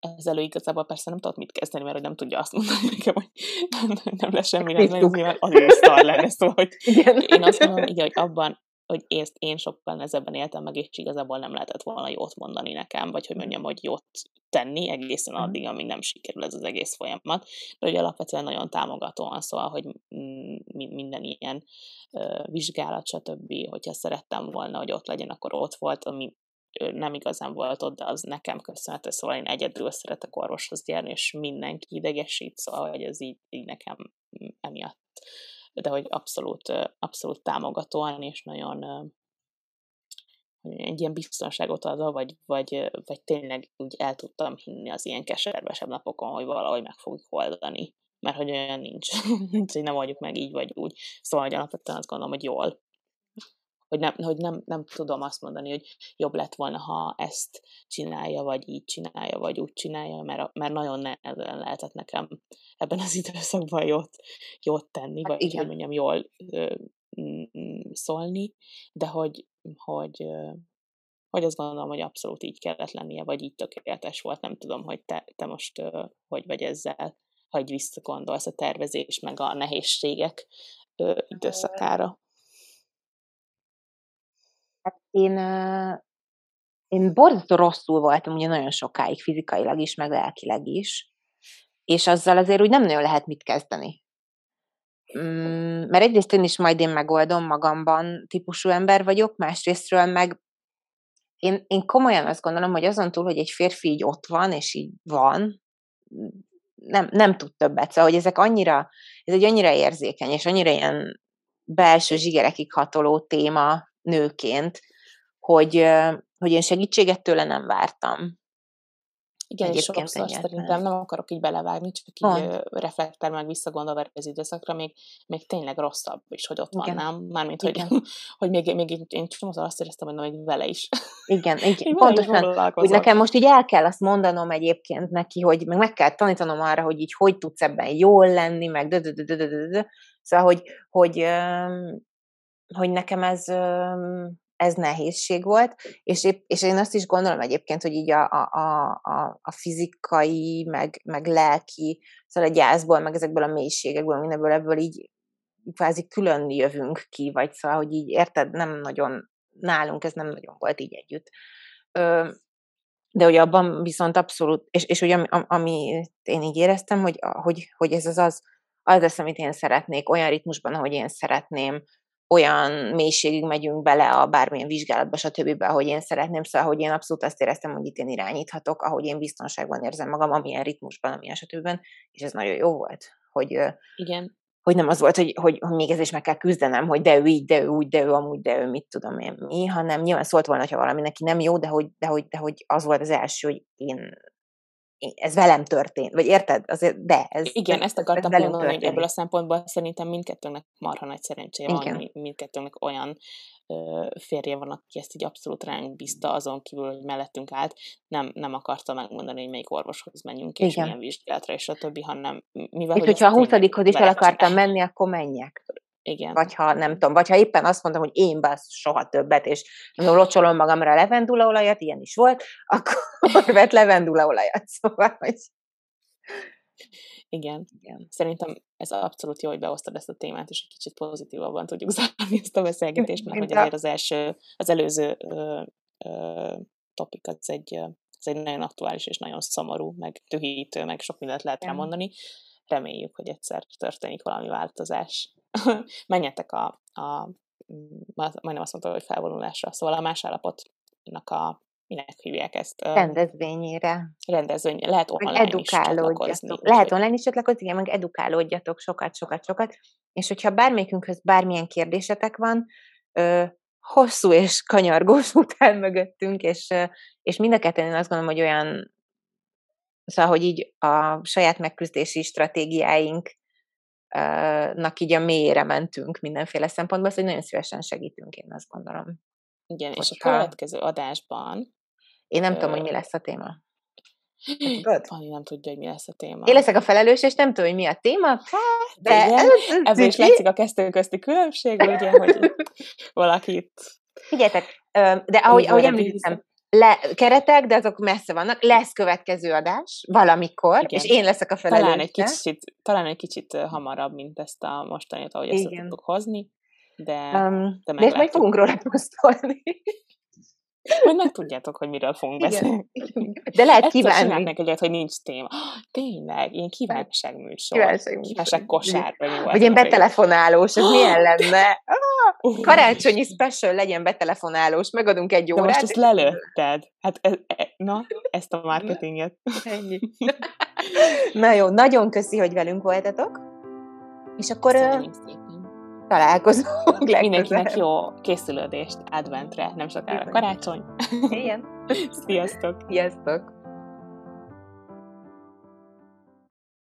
ezzel ő igazából persze nem tudott mit kezdeni, mert nem tudja azt mondani nekem, hogy nem, nem lesz semmi, nem lesz nyilván az is szar lenne, szóval, hogy Igen. én azt mondom, így, hogy abban, hogy ezt én sokkal nehezebben éltem meg, és igazából nem lehetett volna jót mondani nekem, vagy hogy mondjam, hogy jót tenni egészen mhm. addig, amíg nem sikerül ez az egész folyamat. De hogy alapvetően nagyon támogatóan szól, hogy minden ilyen vizsgálat, stb., hogyha szerettem volna, hogy ott legyen, akkor ott volt, ami nem igazán volt ott, de az nekem köszönhető, szóval én egyedül szeretek orvoshoz járni, és mindenki idegesít, szóval hogy ez így, így nekem emiatt. De hogy abszolút, abszolút támogatóan, és nagyon egy ilyen biztonságot adva, vagy, vagy, vagy tényleg úgy el tudtam hinni az ilyen keservesebb napokon, hogy valahogy meg fogjuk oldani. Mert hogy olyan nincs, nincs, hogy nem oldjuk meg így vagy úgy. Szóval, hogy alapvetően azt gondolom, hogy jól hogy, nem, hogy nem, nem tudom azt mondani, hogy jobb lett volna, ha ezt csinálja, vagy így csinálja, vagy úgy csinálja, mert, mert nagyon nehezen lehetett nekem ebben az időszakban jót, jót tenni, hát vagy igen. hogy mondjam, jól ö, szólni, de hogy, hogy, hogy azt gondolom, hogy abszolút így kellett lennie, vagy így tökéletes volt. Nem tudom, hogy te, te most hogy vagy ezzel, ha így visszagondolsz a tervezés, meg a nehézségek időszakára. Én, én borzasztó rosszul voltam ugye nagyon sokáig, fizikailag is, meg lelkileg is, és azzal azért úgy nem nagyon lehet mit kezdeni. Mm, mert egyrészt én is majd én megoldom magamban típusú ember vagyok, másrésztről meg én, én komolyan azt gondolom, hogy azon túl, hogy egy férfi így ott van, és így van, nem, nem tud többet. Szóval, hogy ezek annyira, ez egy annyira érzékeny, és annyira ilyen belső zsigerekig hatoló téma, nőként, hogy, hogy én segítséget tőle nem vártam. Igen, és sokszor szerintem nem akarok így belevágni, csak így Pont. reflektál meg visszagondolva az időszakra, még, még tényleg rosszabb is, hogy ott igen. van, nem? Mármint, hogy, hogy még, még én, csomószor azt éreztem, hogy még vele is. Igen, igen pontosan. Hogy nekem most így el kell azt mondanom egyébként neki, hogy meg meg kell tanítanom arra, hogy így hogy tudsz ebben jól lenni, meg de, de, de, de, de, de. Szóval, hogy, hogy hogy nekem ez, ez nehézség volt, és, épp, és én azt is gondolom egyébként, hogy így a, a, a, a fizikai, meg, meg lelki, szóval a gyászból, meg ezekből a mélységekből, mindenből ebből így kvázi külön jövünk ki, vagy szóval, hogy így érted, nem nagyon, nálunk ez nem nagyon volt így együtt. Ö, de hogy abban viszont abszolút, és, és hogy ami, ami én így éreztem, hogy, hogy, hogy ez az az, az amit én szeretnék, olyan ritmusban, ahogy én szeretném, olyan mélységig megyünk bele a bármilyen vizsgálatba, stb., ahogy én szeretném, szóval, hogy én abszolút azt éreztem, hogy itt én irányíthatok, ahogy én biztonságban érzem magam, amilyen ritmusban, amilyen stb., és ez nagyon jó volt, hogy, Igen. hogy nem az volt, hogy, hogy, hogy még ez is meg kell küzdenem, hogy de ő így, de ő úgy, de ő amúgy, de ő mit tudom én mi, hanem nyilván szólt volna, ha valami neki nem jó, de hogy, de hogy, de hogy az volt az első, hogy én ez velem történt, vagy érted? Azért, de ez... Igen, ezt akartam ez mondani, hogy ebből a szempontból szerintem mindkettőnek marha nagy szerencséje Igen. van, mindkettőnek olyan ö, férje van, aki ezt így abszolút ránk bízta, azon kívül, hogy mellettünk állt, nem, nem akarta megmondani, hogy melyik orvoshoz menjünk, és Igen. milyen vizsgálatra, és a többi, hanem mivel... Itt, hogyha a huszadikhoz is el akartam menni, akkor menjek. Igen. Vagy ha nem tudom, vagy ha éppen azt mondom, hogy én basz soha többet, és nem locsolom magamra a levendulaolajat, ilyen is volt, akkor vett levendulaolajat. Szóval, hogy... Igen. Igen. Szerintem ez abszolút jó, hogy behoztad ezt a témát, és egy kicsit pozitívabban tudjuk zárni ezt a beszélgetést, mert hogy azért az első, az előző ö, ö, topik az egy, az egy nagyon aktuális és nagyon szomorú, meg tühítő, meg sok mindent lehet rá mondani. Reméljük, hogy egyszer történik valami változás menjetek a, a, majdnem azt mondta, hogy felvonulásra, szóval a más állapotnak a minek hívják ezt? Rendezvényére. Rendezvény, lehet online is csatlakozni. Lehet online is csatlakozni, igen, meg edukálódjatok sokat, sokat, sokat, és hogyha bármelyikünkhöz bármilyen kérdésetek van, ö, hosszú és kanyargós után mögöttünk, és, és mind a ketten én azt gondolom, hogy olyan, szóval, hogy így a saját megküzdési stratégiáink nak így a mélyére mentünk mindenféle szempontból, szóval nagyon szívesen segítünk, én azt gondolom. Igen, Hogyha... és a következő adásban... Én nem ö... tudom, hogy mi lesz a téma. Pani nem tudja, hogy mi lesz a téma. Én leszek a felelős, és nem tudom, hogy mi a téma. Hát, de igen, ebből is látszik a kezdő közti különbség, ugye, hogy valakit... Figyeljetek, de ahogy, ahogy említettem, le, keretek, de azok messze vannak. Lesz következő adás valamikor, Igen. és én leszek a felelős. Talán egy kicsit, talán egy kicsit hamarabb, mint ezt a mostanit, ahogy ezt tudtuk hozni, de, um, de, de majd fogunk róla posztolni. Majd meg tudjátok, hogy miről fogunk beszélni. De lehet kívánni. Egyszer egyet, hogy nincs téma. Tényleg, ilyen kívánság műsor. Kívánság kosár. Vagy ilyen betelefonálós, ez milyen lenne? Ah, karácsonyi special legyen betelefonálós, megadunk egy órát. De most ezt lelőtted. Hát, e, e, na, ezt a marketinget. Ennyi. Na jó, nagyon köszi, hogy velünk voltatok. És akkor... Szerintem találkozunk legközelebb. Mindenkinek jó készülődést adventre, nem sokára karácsony. Igen. Sziasztok! Sziasztok!